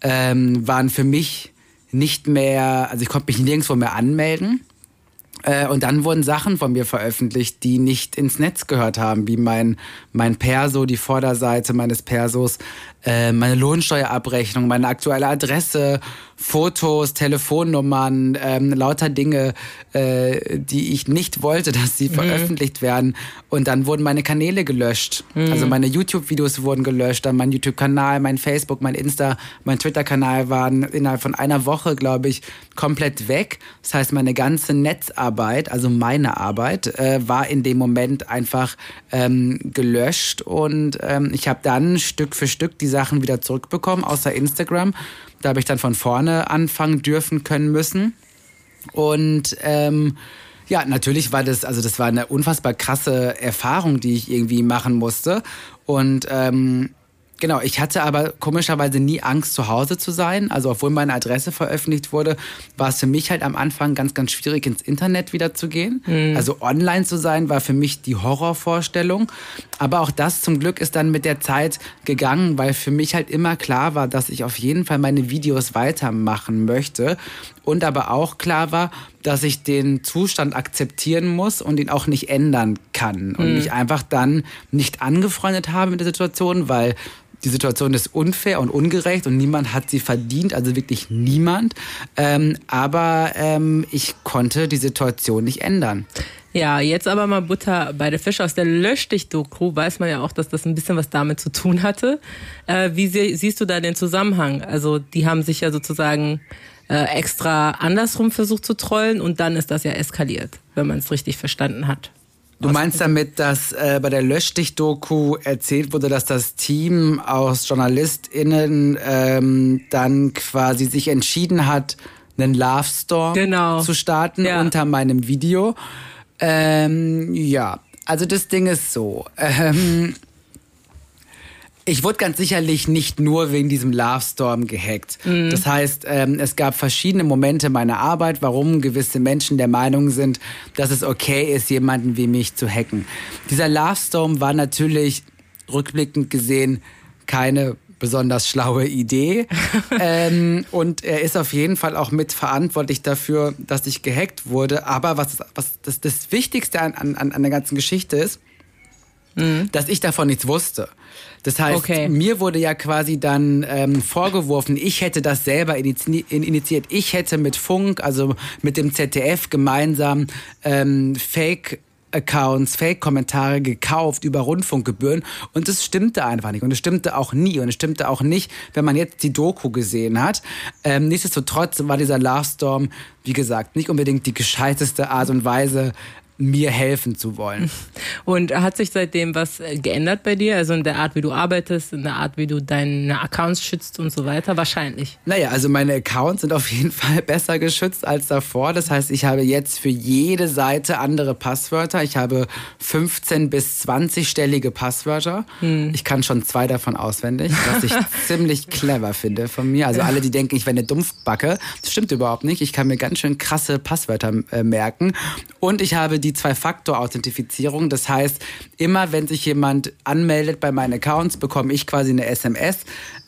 ähm, waren für mich nicht mehr, also ich konnte mich nirgendwo mehr anmelden. Äh, und dann wurden Sachen von mir veröffentlicht, die nicht ins Netz gehört haben, wie mein, mein Perso, die Vorderseite meines Persos, äh, meine Lohnsteuerabrechnung, meine aktuelle Adresse, Fotos, Telefonnummern, ähm, lauter Dinge, äh, die ich nicht wollte, dass sie veröffentlicht werden. Und dann wurden meine Kanäle gelöscht. Also meine YouTube-Videos wurden gelöscht, dann mein YouTube-Kanal, mein Facebook, mein Insta, mein Twitter-Kanal waren innerhalb von einer Woche, glaube ich, komplett weg. Das heißt, meine ganze Netzarbeit, also meine Arbeit, äh, war in dem Moment einfach ähm, gelöscht. Und ähm, ich habe dann Stück für Stück die Sachen wieder zurückbekommen, außer Instagram. Da habe ich dann von vorne anfangen dürfen können müssen. Und ähm, ja, natürlich war das, also das war eine unfassbar krasse Erfahrung, die ich irgendwie machen musste. Und ähm, Genau, ich hatte aber komischerweise nie Angst, zu Hause zu sein. Also obwohl meine Adresse veröffentlicht wurde, war es für mich halt am Anfang ganz, ganz schwierig, ins Internet wieder zu gehen. Also online zu sein, war für mich die Horrorvorstellung. Aber auch das zum Glück ist dann mit der Zeit gegangen, weil für mich halt immer klar war, dass ich auf jeden Fall meine Videos weitermachen möchte. Und aber auch klar war, dass ich den Zustand akzeptieren muss und ihn auch nicht ändern kann. Und mich einfach dann nicht angefreundet habe mit der Situation, weil die Situation ist unfair und ungerecht und niemand hat sie verdient, also wirklich niemand. Ähm, aber ähm, ich konnte die Situation nicht ändern. Ja, jetzt aber mal Butter bei der Fische. Aus der Lösch dich Doku weiß man ja auch, dass das ein bisschen was damit zu tun hatte. Äh, wie sie, siehst du da den Zusammenhang? Also die haben sich ja sozusagen äh, extra andersrum versucht zu trollen und dann ist das ja eskaliert, wenn man es richtig verstanden hat. Du meinst damit, dass äh, bei der Löschdich-Doku erzählt wurde, dass das Team aus JournalistInnen ähm, dann quasi sich entschieden hat, einen Love Storm Genau. zu starten Ja. unter meinem Video. Ähm, ja, also das Ding ist so. Ähm, ich wurde ganz sicherlich nicht nur wegen diesem Love Storm gehackt. Das heißt, ähm, es gab verschiedene Momente meiner Arbeit, warum gewisse Menschen der Meinung sind, dass es okay ist, jemanden wie mich zu hacken. Dieser Love Storm war natürlich rückblickend gesehen keine besonders schlaue Idee. ähm, und er ist auf jeden Fall auch mitverantwortlich dafür, dass ich gehackt wurde. Aber was, was das, das Wichtigste an, an, an der ganzen Geschichte ist, dass ich davon nichts wusste. Das heißt, Okay. mir wurde ja quasi dann ähm, vorgeworfen, ich hätte das selber initiiert. Ich hätte mit Funk, also mit dem ZDF gemeinsam ähm, Fake Accounts, Fake-Kommentare gekauft über Rundfunkgebühren und es stimmte einfach nicht und es stimmte auch nie und es stimmte auch nicht, wenn man jetzt die Doku gesehen hat. Ähm, nichtsdestotrotz war dieser Love Storm, wie gesagt, nicht unbedingt die gescheiteste Art und Weise, mir helfen zu wollen. Und hat sich seitdem was äh, geändert bei dir? Also in der Art, wie du arbeitest, in der Art, wie du deine Accounts schützt und so weiter? Wahrscheinlich. Naja, also meine Accounts sind auf jeden Fall besser geschützt als davor. Das heißt, ich habe jetzt für jede Seite andere Passwörter. Ich habe 15 bis 20-stellige Passwörter. Ich kann schon zwei davon auswendig, was ich ziemlich clever finde von mir. Also alle, die denken, ich wäre eine Dumpfbacke, das stimmt überhaupt nicht. Ich kann mir ganz schön krasse Passwörter äh, merken. Und ich habe die Zwei-Faktor-Authentifizierung. Das heißt, immer wenn sich jemand anmeldet bei meinen Accounts, bekomme ich quasi eine SMS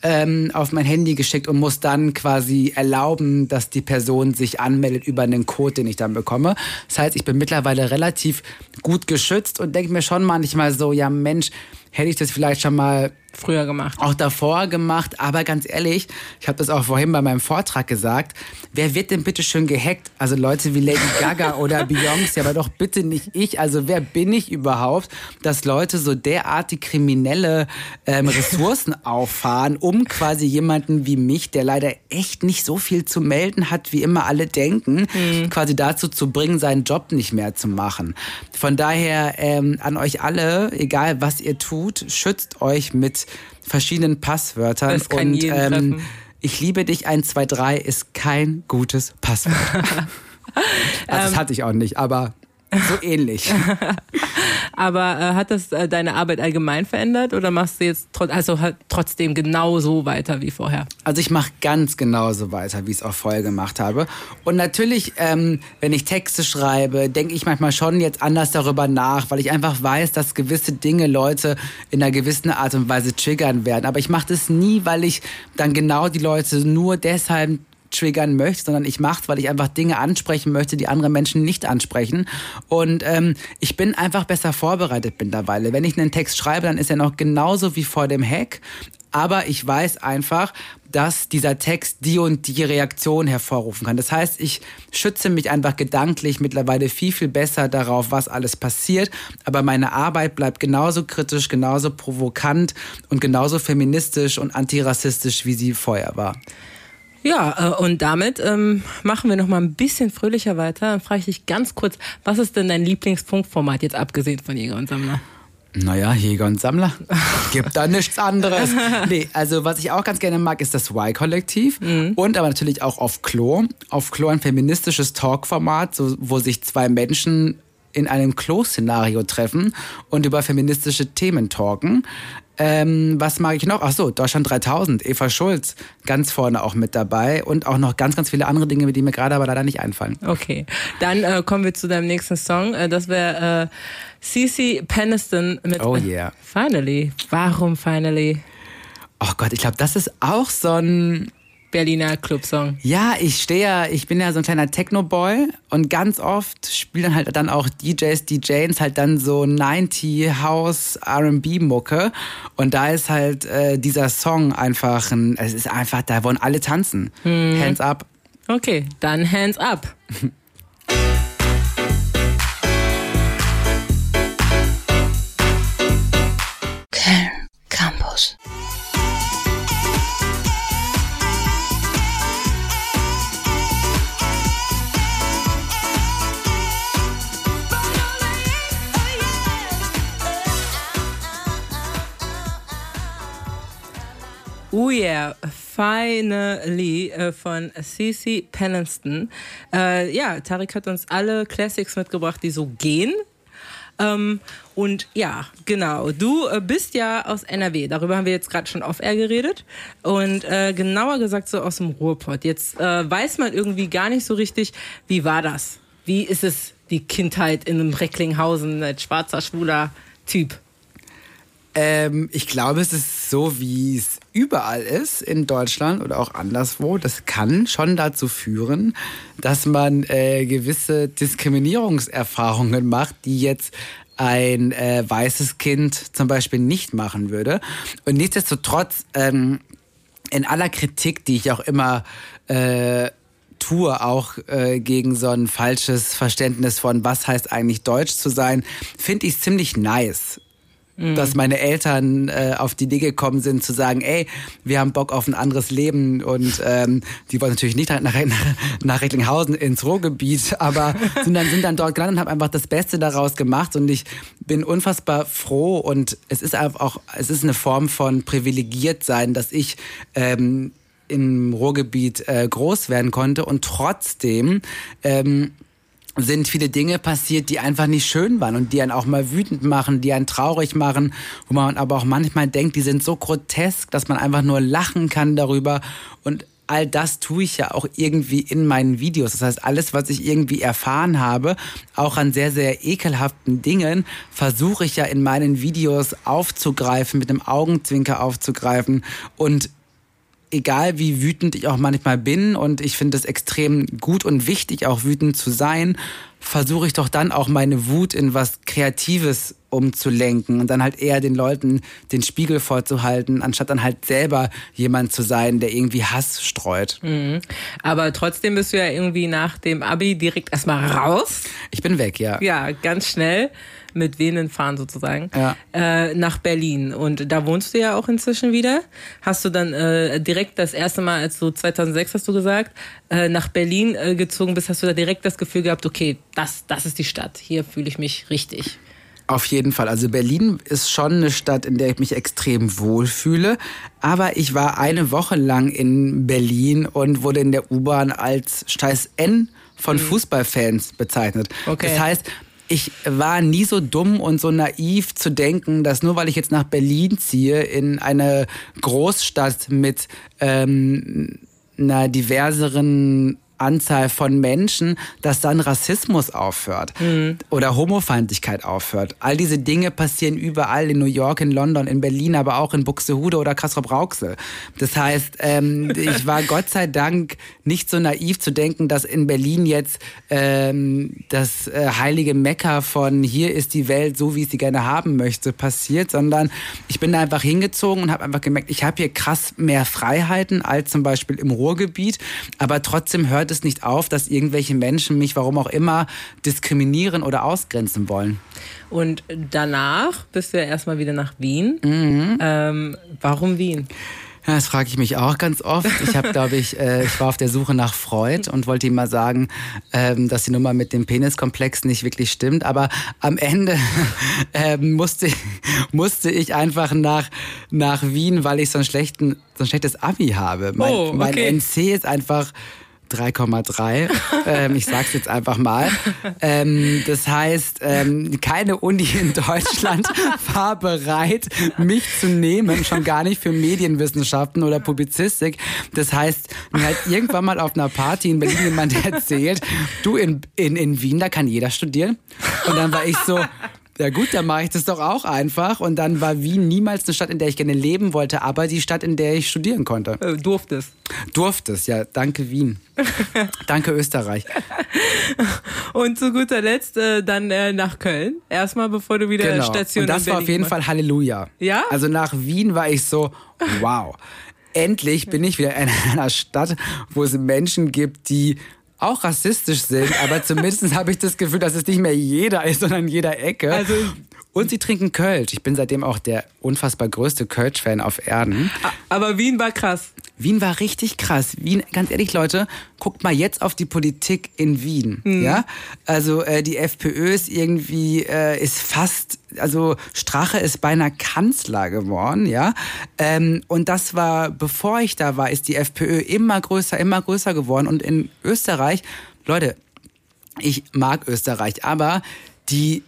ähm, auf mein Handy geschickt und muss dann quasi erlauben, dass die Person sich anmeldet über einen Code, den ich dann bekomme. Das heißt, ich bin mittlerweile relativ gut geschützt und denke mir schon manchmal so, ja Mensch, hätte ich das vielleicht schon mal Früher gemacht. auch davor gemacht, aber ganz ehrlich, ich habe das auch vorhin bei meinem Vortrag gesagt, wer wird denn bitte schön gehackt? Also Leute wie Lady Gaga oder Beyoncé, aber doch bitte nicht ich. Also wer bin ich überhaupt, dass Leute so derartig kriminelle ähm, Ressourcen auffahren, um quasi jemanden wie mich, der leider echt nicht so viel zu melden hat, wie immer alle denken, quasi dazu zu bringen, seinen Job nicht mehr zu machen. Von daher ähm, an euch alle, egal was ihr tut, schützt euch mit verschiedenen Passwörtern Das kann und jeden ähm, treffen. ich liebe dich 123 ist kein gutes Passwort. also das hatte ich auch nicht, aber so ähnlich. Aber äh, hat das äh, deine Arbeit allgemein verändert oder machst du jetzt tro also halt trotzdem genauso weiter wie vorher? Also ich mache ganz genauso weiter, wie ich es auch vorher gemacht habe. Und natürlich, ähm, wenn ich Texte schreibe, denke ich manchmal schon jetzt anders darüber nach, weil ich einfach weiß, dass gewisse Dinge Leute in einer gewissen Art und Weise triggern werden. Aber ich mache das nie, weil ich dann genau die Leute nur deshalb triggern möchte, sondern ich mache es, weil ich einfach Dinge ansprechen möchte, die andere Menschen nicht ansprechen. Und ähm, ich bin einfach besser vorbereitet mittlerweile. Wenn ich einen Text schreibe, dann ist er noch genauso wie vor dem Hack. Aber ich weiß einfach, dass dieser Text die und die Reaktion hervorrufen kann. Das heißt, ich schütze mich einfach gedanklich mittlerweile viel, viel besser darauf, was alles passiert. Aber meine Arbeit bleibt genauso kritisch, genauso provokant und genauso feministisch und antirassistisch, wie sie vorher war. Ja, äh, und damit ähm, machen wir noch mal ein bisschen fröhlicher weiter. Dann frage ich dich ganz kurz, was ist denn dein Lieblingsfunkformat jetzt abgesehen von Jäger und Sammler? Naja, Jäger und Sammler. Gibt da nichts anderes. Nee, also was ich auch ganz gerne mag, ist das Y-Kollektiv. Und aber natürlich auch auf Klo. Auf Klo ein feministisches Talkformat, so, wo sich zwei Menschen in einem Klo-Szenario treffen und über feministische Themen talken. Ähm, was mag ich noch? Ach so, Deutschland 3000, Eva Schulz, ganz vorne auch mit dabei und auch noch ganz, ganz viele andere Dinge, die mir gerade aber leider nicht einfallen. Okay, dann äh, kommen wir zu deinem nächsten Song. Äh, das wäre äh, Cece Peniston mit Oh yeah. Finally. Warum Finally? Oh Gott, ich glaube, das ist auch so ein Berliner Clubsong. Ja, ich stehe ja, ich bin ja so ein kleiner Techno-Boy und ganz oft spielen halt dann auch DJs, DJs halt dann so 90 House R&B Mucke und da ist halt äh, dieser Song einfach ein, es ist einfach, da wollen alle tanzen. Hands up. Okay, dann Hands Up. yeah, finally äh, von Cece Penniston. Äh, ja, Tarek hat uns alle Classics mitgebracht, die so gehen. Ähm, und ja, genau. Du äh, bist ja aus NRW. Darüber haben wir jetzt gerade schon off-air geredet. Und äh, genauer gesagt so aus dem Ruhrpott. Jetzt äh, weiß man irgendwie gar nicht so richtig, wie war das? Wie ist es, die Kindheit in einem Recklinghausen als schwarzer, schwuler Typ? Ähm, ich glaube, es ist so, wie es überall ist in Deutschland oder auch anderswo. Das kann schon dazu führen, dass man äh, gewisse Diskriminierungserfahrungen macht, die jetzt ein äh, weißes Kind zum Beispiel nicht machen würde. Und nichtsdestotrotz, ähm, in aller Kritik, die ich auch immer äh, tue, auch äh, gegen so ein falsches Verständnis von, was heißt eigentlich Deutsch zu sein, finde ich es ziemlich nice Mhm. dass meine Eltern äh, auf die Idee gekommen sind zu sagen, ey, wir haben Bock auf ein anderes Leben und ähm, die wollen natürlich nicht nach, nach, nach Recklinghausen ins Ruhrgebiet, aber sind dann, sind dann dort gelandet und haben einfach das Beste daraus gemacht und ich bin unfassbar froh und es ist einfach auch, es ist eine Form von privilegiert sein, dass ich ähm, im Ruhrgebiet äh, groß werden konnte und trotzdem ähm, sind viele Dinge passiert, die einfach nicht schön waren und die einen auch mal wütend machen, die einen traurig machen, wo man aber auch manchmal denkt, die sind so grotesk, dass man einfach nur lachen kann darüber und all das tue ich ja auch irgendwie in meinen Videos. Das heißt, alles, was ich irgendwie erfahren habe, auch an sehr, sehr ekelhaften Dingen, versuche ich ja in meinen Videos aufzugreifen, mit einem Augenzwinker aufzugreifen und egal wie wütend ich auch manchmal bin und ich finde es extrem gut und wichtig, auch wütend zu sein, versuche ich doch dann auch meine Wut in was Kreatives umzulenken und dann halt eher den Leuten den Spiegel vorzuhalten, anstatt dann halt selber jemand zu sein, der irgendwie Hass streut. Mhm. Aber trotzdem bist du ja irgendwie nach dem Abi direkt erstmal raus. Ich bin weg, ja. Ja, ganz schnell mit Venen fahren sozusagen, Ja. äh, nach Berlin. Und da wohnst du ja auch inzwischen wieder. Hast du dann äh, direkt das erste Mal, als du 2006 hast du gesagt, äh, nach Berlin äh, gezogen bist, hast du da direkt das Gefühl gehabt, okay, das, das ist die Stadt. Hier fühle ich mich richtig. Auf jeden Fall. Also Berlin ist schon eine Stadt, in der ich mich extrem wohlfühle. Aber ich war eine Woche lang in Berlin und wurde in der U-Bahn als Scheiß N von Fußballfans bezeichnet. Okay. Das heißt, ich war nie so dumm und so naiv zu denken, dass nur weil ich jetzt nach Berlin ziehe, in eine Großstadt mit ähm, einer diverseren Anzahl von Menschen, dass dann Rassismus aufhört oder Homofeindlichkeit aufhört. All diese Dinge passieren überall in New York, in London, in Berlin, aber auch in Buxtehude oder Kassel-Brauxel. Das heißt, ähm, ich war Gott sei Dank nicht so naiv zu denken, dass in Berlin jetzt ähm, das äh, heilige Mekka von hier ist die Welt so, wie ich sie gerne haben möchte, passiert, sondern ich bin da einfach hingezogen und habe einfach gemerkt, ich habe hier krass mehr Freiheiten als zum Beispiel im Ruhrgebiet, aber trotzdem hört es nicht auf, dass irgendwelche Menschen mich, warum auch immer, diskriminieren oder ausgrenzen wollen. Und danach bist du ja erstmal wieder nach Wien. Mhm. Ähm, warum Wien? Ja, das frage ich mich auch ganz oft. Ich habe, glaube ich, äh, ich war auf der Suche nach Freud und wollte ihm mal sagen, ähm, dass die Nummer mit dem Peniskomplex nicht wirklich stimmt. Aber am Ende ähm, musste, musste ich einfach nach, nach Wien, weil ich so, einen schlechten, so ein schlechtes Abi habe. Mein, Oh, mein okay. NC ist einfach 3,3. ähm, ich sag's jetzt einfach mal. Ähm, das heißt, ähm, keine Uni in Deutschland war bereit, mich zu nehmen, schon gar nicht für Medienwissenschaften oder Publizistik. Das heißt, mir hat irgendwann mal auf einer Party in Berlin jemand erzählt, du in, in, in Wien, da kann jeder studieren. Und dann war ich so, ja gut, dann mache ich das doch auch einfach. Und dann war Wien niemals eine Stadt, in der ich gerne leben wollte, aber die Stadt, in der ich studieren konnte. Äh, durftest. Durfte es, ja. Danke Wien. Danke Österreich. Und zu guter Letzt äh, dann äh, nach Köln. Erstmal, bevor du wieder Genau. Station Und das war auf jeden machst. Fall Halleluja. Ja? Also nach Wien war ich so, wow. Endlich bin ich wieder in einer Stadt, wo es Menschen gibt, die auch rassistisch sind, aber zumindest habe ich das Gefühl, dass es nicht mehr jeder ist, sondern in jeder Ecke. Also- und sie trinken Kölsch. Ich bin seitdem auch der unfassbar größte Kölsch-Fan auf Erden. Aber Wien war krass. Wien war richtig krass. Wien, ganz ehrlich, Leute, guckt mal jetzt auf die Politik in Wien. Ja, also äh, die FPÖ ist irgendwie äh, ist fast, also Strache ist beinahe Kanzler geworden, ja. Ähm, und das war, bevor ich da war, ist die FPÖ immer größer, immer größer geworden. Und in Österreich, Leute, ich mag Österreich, aber die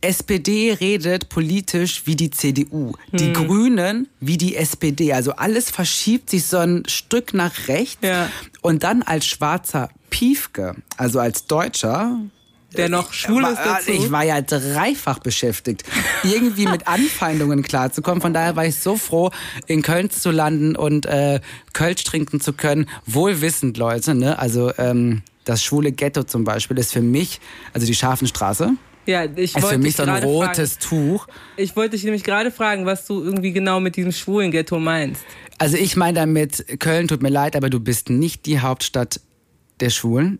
SPD redet politisch wie die CDU, die Grünen wie die SPD. Also alles verschiebt sich so ein Stück nach rechts. Ja. Und dann als schwarzer Piefke, also als Deutscher, Der noch schwul ist dazu. Ich war ja dreifach beschäftigt, irgendwie mit Anfeindungen klarzukommen. Von daher war ich so froh, in Köln zu landen und äh, Kölsch trinken zu können. Wohlwissend, Leute. Ne? Also ähm, das schwule Ghetto zum Beispiel ist für mich, also die Scharfenstraße, ja, ich ist für wollte mich dich so ein rotes fragen, Tuch. Ich wollte dich nämlich gerade fragen, was du irgendwie genau mit diesem schwulen Ghetto meinst. Also ich meine damit, Köln tut mir leid, aber du bist nicht die Hauptstadt der Schwulen.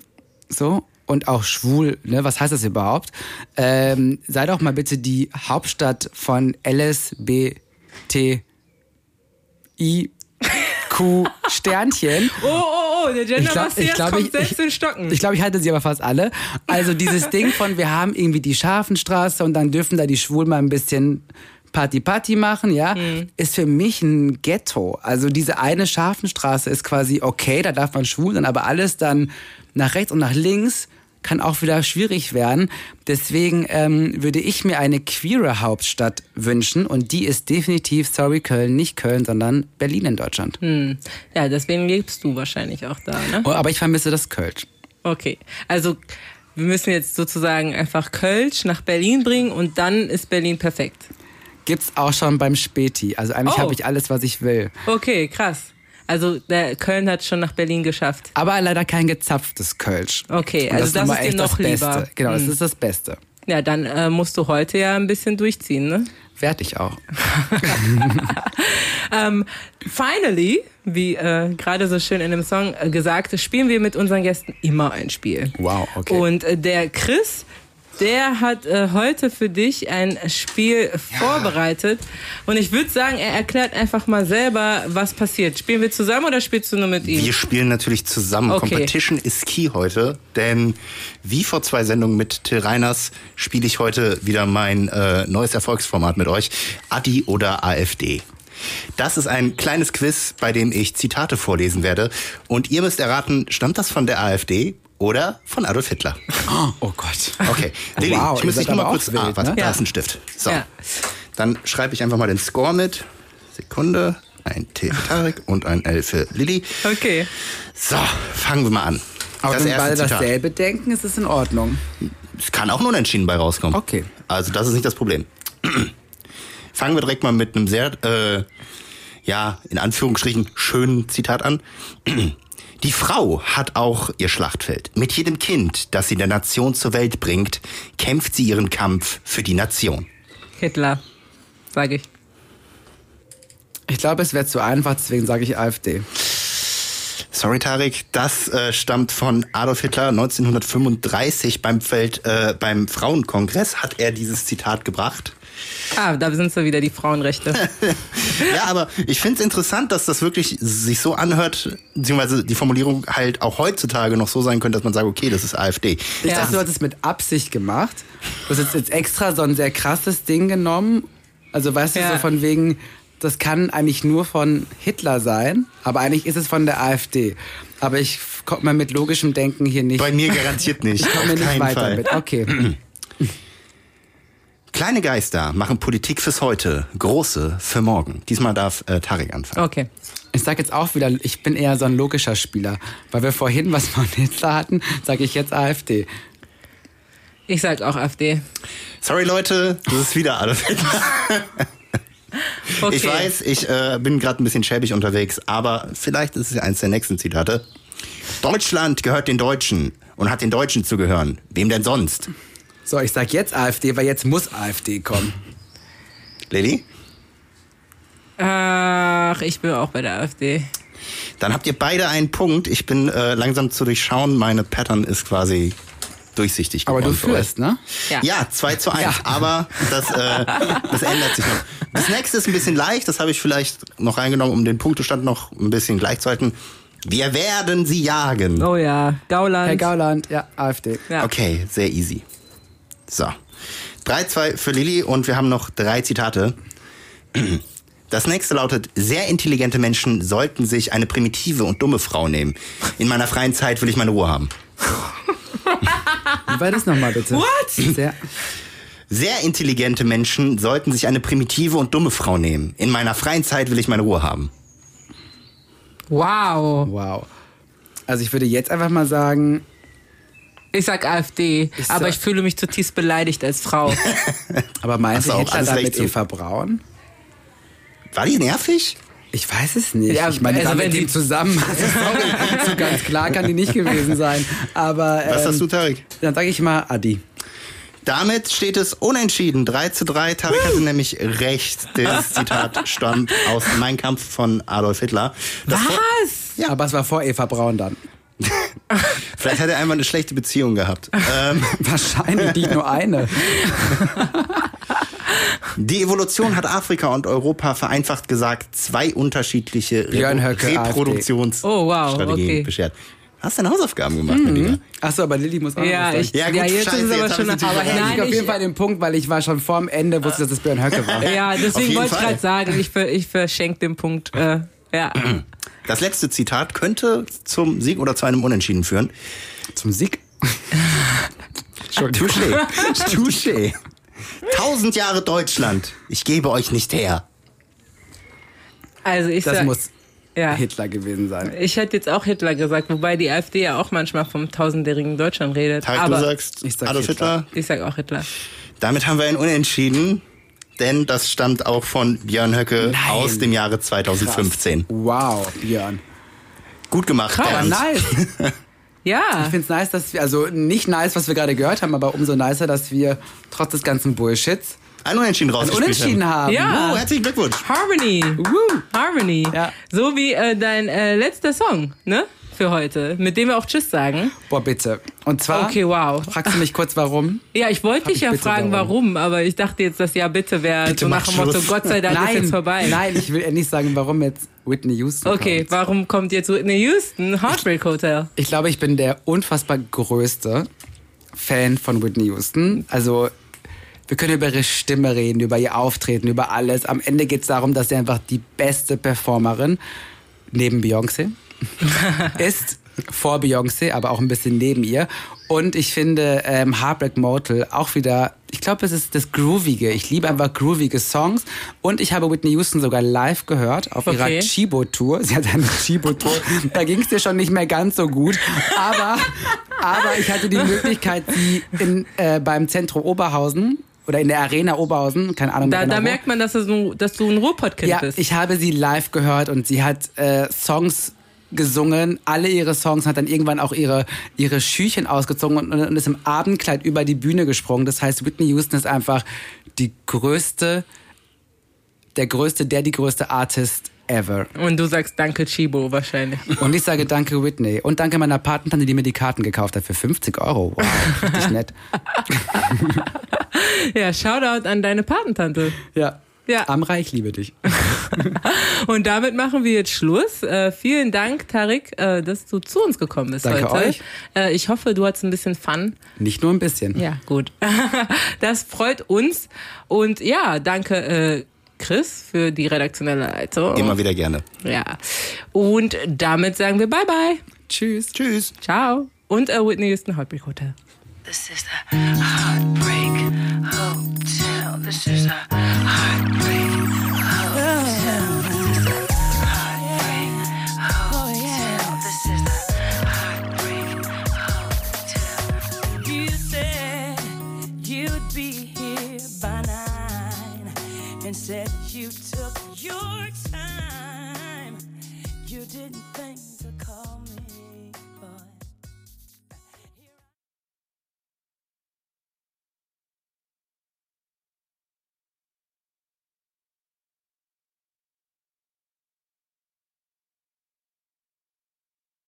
So. Und auch schwul, ne? Was heißt das überhaupt? Ähm, sei doch mal bitte die Hauptstadt von LSBTIQ Sternchen. Oh, oh, oh, der Gender Ich glaub- Messias ich glaub, kommt ich- selbst in Stocken. Ich glaube, ich hatte sie aber fast alle. Also dieses Ding von, wir haben irgendwie die Scharfenstraße und dann dürfen da die Schwulen mal ein bisschen Party-Party machen, ja, ist für mich ein Ghetto. Also diese eine Scharfenstraße ist quasi okay, da darf man schwul sein, aber alles dann nach rechts und nach links kann auch wieder schwierig werden. Deswegen ähm, würde ich mir eine queere Hauptstadt wünschen und die ist definitiv, sorry Köln, nicht Köln, sondern Berlin in Deutschland. ja, deswegen lebst du wahrscheinlich auch da, ne? Oh, aber ich vermisse das Kölsch. Okay, also wir müssen jetzt sozusagen einfach Kölsch nach Berlin bringen und dann ist Berlin perfekt. Gibt's auch schon beim Späti. Also eigentlich Oh. habe ich alles, was ich will. Okay, krass. Also der Köln hat schon nach Berlin geschafft. Aber leider kein gezapftes Kölsch. Okay, Und also das mal ist dir noch das Beste. lieber. Genau, das Hm. ist das Beste. Ja, dann äh, musst du heute ja ein bisschen durchziehen, ne? Werd ich auch. Ähm, finally, wie äh, gerade so schön in dem Song äh, gesagt, spielen wir mit unseren Gästen immer ein Spiel. Wow, okay. Und äh, der Chris, der hat äh, heute für dich ein Spiel vorbereitet. Und ich würde sagen, er erklärt einfach mal selber, was passiert. Spielen wir zusammen oder spielst du nur mit ihm? Wir spielen natürlich zusammen. Okay. Competition is key heute, denn wie vor zwei Sendungen mit Till Reiners spiele ich heute wieder mein äh, neues Erfolgsformat mit euch, Adi oder AfD. Das ist ein kleines Quiz, bei dem ich Zitate vorlesen werde und ihr müsst erraten, stammt das von der AfD oder von Adolf Hitler? Oh Gott. Okay, Lilly, Wow, ich muss dich nur mal aber kurz... wild, ah, warte, ne? da Ja. ist ein Stift. So, Ja. dann schreibe ich einfach mal den Score mit. Sekunde, ein T für Tarek und ein L für Lilly. Okay. So, fangen wir mal an. Aber das wenn beide dasselbe denken, ist es in Ordnung. Es kann auch nur unentschieden bei rauskommen. Okay. Also das ist nicht das Problem. Fangen wir direkt mal mit einem sehr, äh, ja, in Anführungsstrichen schönen Zitat an. Die Frau hat auch ihr Schlachtfeld. Mit jedem Kind, das sie der Nation zur Welt bringt, kämpft sie ihren Kampf für die Nation. Hitler, sage ich. Ich glaube, es wäre zu einfach, deswegen sage ich AfD. Sorry, Tarek, das äh, stammt von Adolf Hitler 1935 beim, Feld, äh, beim Frauenkongress hat er dieses Zitat gebracht. Ah, da sind so wieder die Frauenrechte. Ja, aber ich finde es interessant, dass das wirklich sich so anhört, beziehungsweise die Formulierung halt auch heutzutage noch so sein könnte, dass man sagt, okay, das ist AfD. Ich Ja. dachte, du hast es mit Absicht gemacht. Du hast jetzt, extra so ein sehr krasses Ding genommen. Also weißt du, Ja. so von wegen, das kann eigentlich nur von Hitler sein, aber eigentlich ist es von der AfD. Aber ich komme mal mit logischem Denken hier nicht. Bei mir garantiert nicht. Ich komme nicht weiter Fall. mit. Okay. Kleine Geister machen Politik fürs Heute, große für morgen. Diesmal darf äh, Tarek anfangen. Okay. Ich sag jetzt auch wieder, ich bin eher so ein logischer Spieler. Weil wir vorhin was von Hitler hatten, sage ich jetzt AfD. Ich sag auch AfD. Sorry Leute, das ist wieder Hitler. Okay. Ich weiß, ich äh, bin gerade ein bisschen schäbig unterwegs, aber vielleicht ist es ja eins der nächsten Zitate. Deutschland gehört den Deutschen und hat den Deutschen zu gehören. Wem denn sonst? So, ich sag jetzt AfD, weil jetzt muss AfD kommen. Lilly? Ach, ich bin auch bei der AfD. Dann habt ihr beide einen Punkt. Ich bin äh, langsam zu durchschauen. Meine Pattern ist quasi durchsichtig Aber geworden. du für euch. führst, ne? Ja. Ja, 2 zu 1. Ja. Aber das, äh, das ändert sich noch. Das nächste ist ein bisschen leicht. Das habe ich vielleicht noch reingenommen, um den Punktestand noch ein bisschen gleich zu halten. Wir werden sie jagen. Oh ja, Gauland. Herr Gauland, ja, AfD. Ja. Okay, sehr easy. So. 3-2 für Lilly und wir haben noch drei Zitate. Das nächste lautet, sehr intelligente Menschen sollten sich eine primitive und dumme Frau nehmen. In meiner freien Zeit will ich meine Ruhe haben. Wie war das nochmal bitte? What? Sehr, Sehr intelligente Menschen sollten sich eine primitive und dumme Frau nehmen. In meiner freien Zeit will ich meine Ruhe haben. Wow. wow. Also ich würde jetzt einfach mal sagen, Ich sag AfD, Ich aber sag- ich fühle mich zutiefst beleidigt als Frau. aber meinst Hast du auch alles damit. Eva Braun? War die nervig? Ich weiß es nicht. Ja, ich meine, also wenn dem zusammen, also sorry, so ganz klar kann die nicht gewesen sein. Aber ähm, Was hast du, Tarek? Dann sage ich mal Adi. Damit steht es unentschieden. 3 zu 3. Tarek hatte nämlich recht. Das Zitat stammt aus Mein Kampf von Adolf Hitler. Das Was? Aber es war vor Eva Braun dann. Vielleicht hat er einmal eine schlechte Beziehung gehabt. Ähm, Wahrscheinlich nicht nur eine. die Evolution hat Afrika und Europa vereinfacht gesagt zwei unterschiedliche Reproduktionsstrategien Oh, wow, okay. beschert. Hast deine Hausaufgaben gemacht, mein Lieber? Achso, aber Lilly muss auch Ja, ich, Ja, ja, gut, jetzt scheiße, ist es aber jetzt schon aber natürlich sagen. nein, Ich auf jeden ich, Fall den Punkt, weil ich war schon vorm Ende, wusste, dass es Björn Höcke war. ja, deswegen wollte ich Fall. gerade sagen, ich, ver, ich verschenke den Punkt. Äh, ja. Das letzte Zitat könnte zum Sieg oder zu einem Unentschieden führen. Zum Sieg. Touché. Touché. Tausend Jahre Deutschland. Ich gebe euch nicht her. Also ich Das sag, muss ja. Hitler gewesen sein. Ich hätte jetzt auch Hitler gesagt, wobei die AfD ja auch manchmal vom tausendjährigen Deutschland redet. Tarek, aber du sagst Ich sag Adolf Hitler. Hitler. ich sag auch Hitler. Damit haben wir ein Unentschieden, denn das stammt auch von Björn Höcke Nein. aus dem Jahre 2015. Wow, Björn. Gut gemacht, Krass. Aber Bernd. nice. Ja. Ich finde es nice, dass wir, also nicht nice, was wir gerade gehört haben, aber umso nicer, dass wir trotz des ganzen Bullshits Ein Unentschieden ein rausgespielt Unentschieden haben. Ja. Oh, herzlichen Glückwunsch. Harmony. Harmony. Ja. So wie äh, dein äh, letzter Song, ne? Für heute, mit dem wir auch Tschüss sagen. Boah, bitte. Und zwar, Okay, wow. fragst du mich kurz, warum? Ja, ich wollte Frag dich ja fragen, warum. warum, aber ich dachte jetzt, dass ja bitte wäre so nach dem Motto, Schluss. Gott sei Dank ist jetzt vorbei. Nein, ich will endlich sagen, warum jetzt Whitney Houston Okay, kommt. warum kommt jetzt Whitney Houston? Heartbreak Hotel. Ich glaube, ich bin der unfassbar größte Fan von Whitney Houston. Also, wir können über ihre Stimme reden, über ihr Auftreten, über alles. Am Ende geht es darum, dass sie einfach die beste Performerin neben Beyoncé ist. Vor Beyoncé, aber auch ein bisschen neben ihr. Und ich finde ähm, Heartbreak Motel auch wieder, ich glaube, es ist das Groovige. Ich liebe einfach groovige Songs. Und ich habe Whitney Houston sogar live gehört auf Okay. ihrer Chibo-Tour. Sie hat eine Chibo-Tour. da ging es dir schon nicht mehr ganz so gut. Aber, aber ich hatte die Möglichkeit, sie in, äh, beim Zentrum Oberhausen oder in der Arena Oberhausen, keine Ahnung. Da, genau da merkt man, dass du, dass du ein Ruhrpottkind Ja, bist. ich habe sie live gehört und sie hat äh, Songs gesungen, alle ihre Songs, hat dann irgendwann auch ihre, ihre Schüchen ausgezogen und, und ist im Abendkleid über die Bühne gesprungen. Das heißt, Whitney Houston ist einfach die größte, der größte, der die größte Artist ever. Und du sagst Danke Chibo wahrscheinlich. Und ich sage danke Whitney und danke meiner Patentante, die mir die Karten gekauft hat für 50 Euro. Wow, richtig nett. Ja, Shoutout an deine Patentante. Ja. Ja. Amra, ich liebe dich. Und damit machen wir jetzt Schluss. Äh, vielen Dank, Tarik, äh, dass du zu uns gekommen bist Danke heute. euch. Äh, ich hoffe, du hattest ein bisschen Fun. Nicht nur ein bisschen. Ja, gut. Das freut uns. Und ja, danke, äh, Chris, für die redaktionelle Leitung. Immer wieder gerne. Ja. Und damit sagen wir Bye-bye. Tschüss. Tschüss. Ciao. Und äh, Whitney Houston Heartbreak Hotel. This is the Heartbreak Hotel. This is the Heartbreak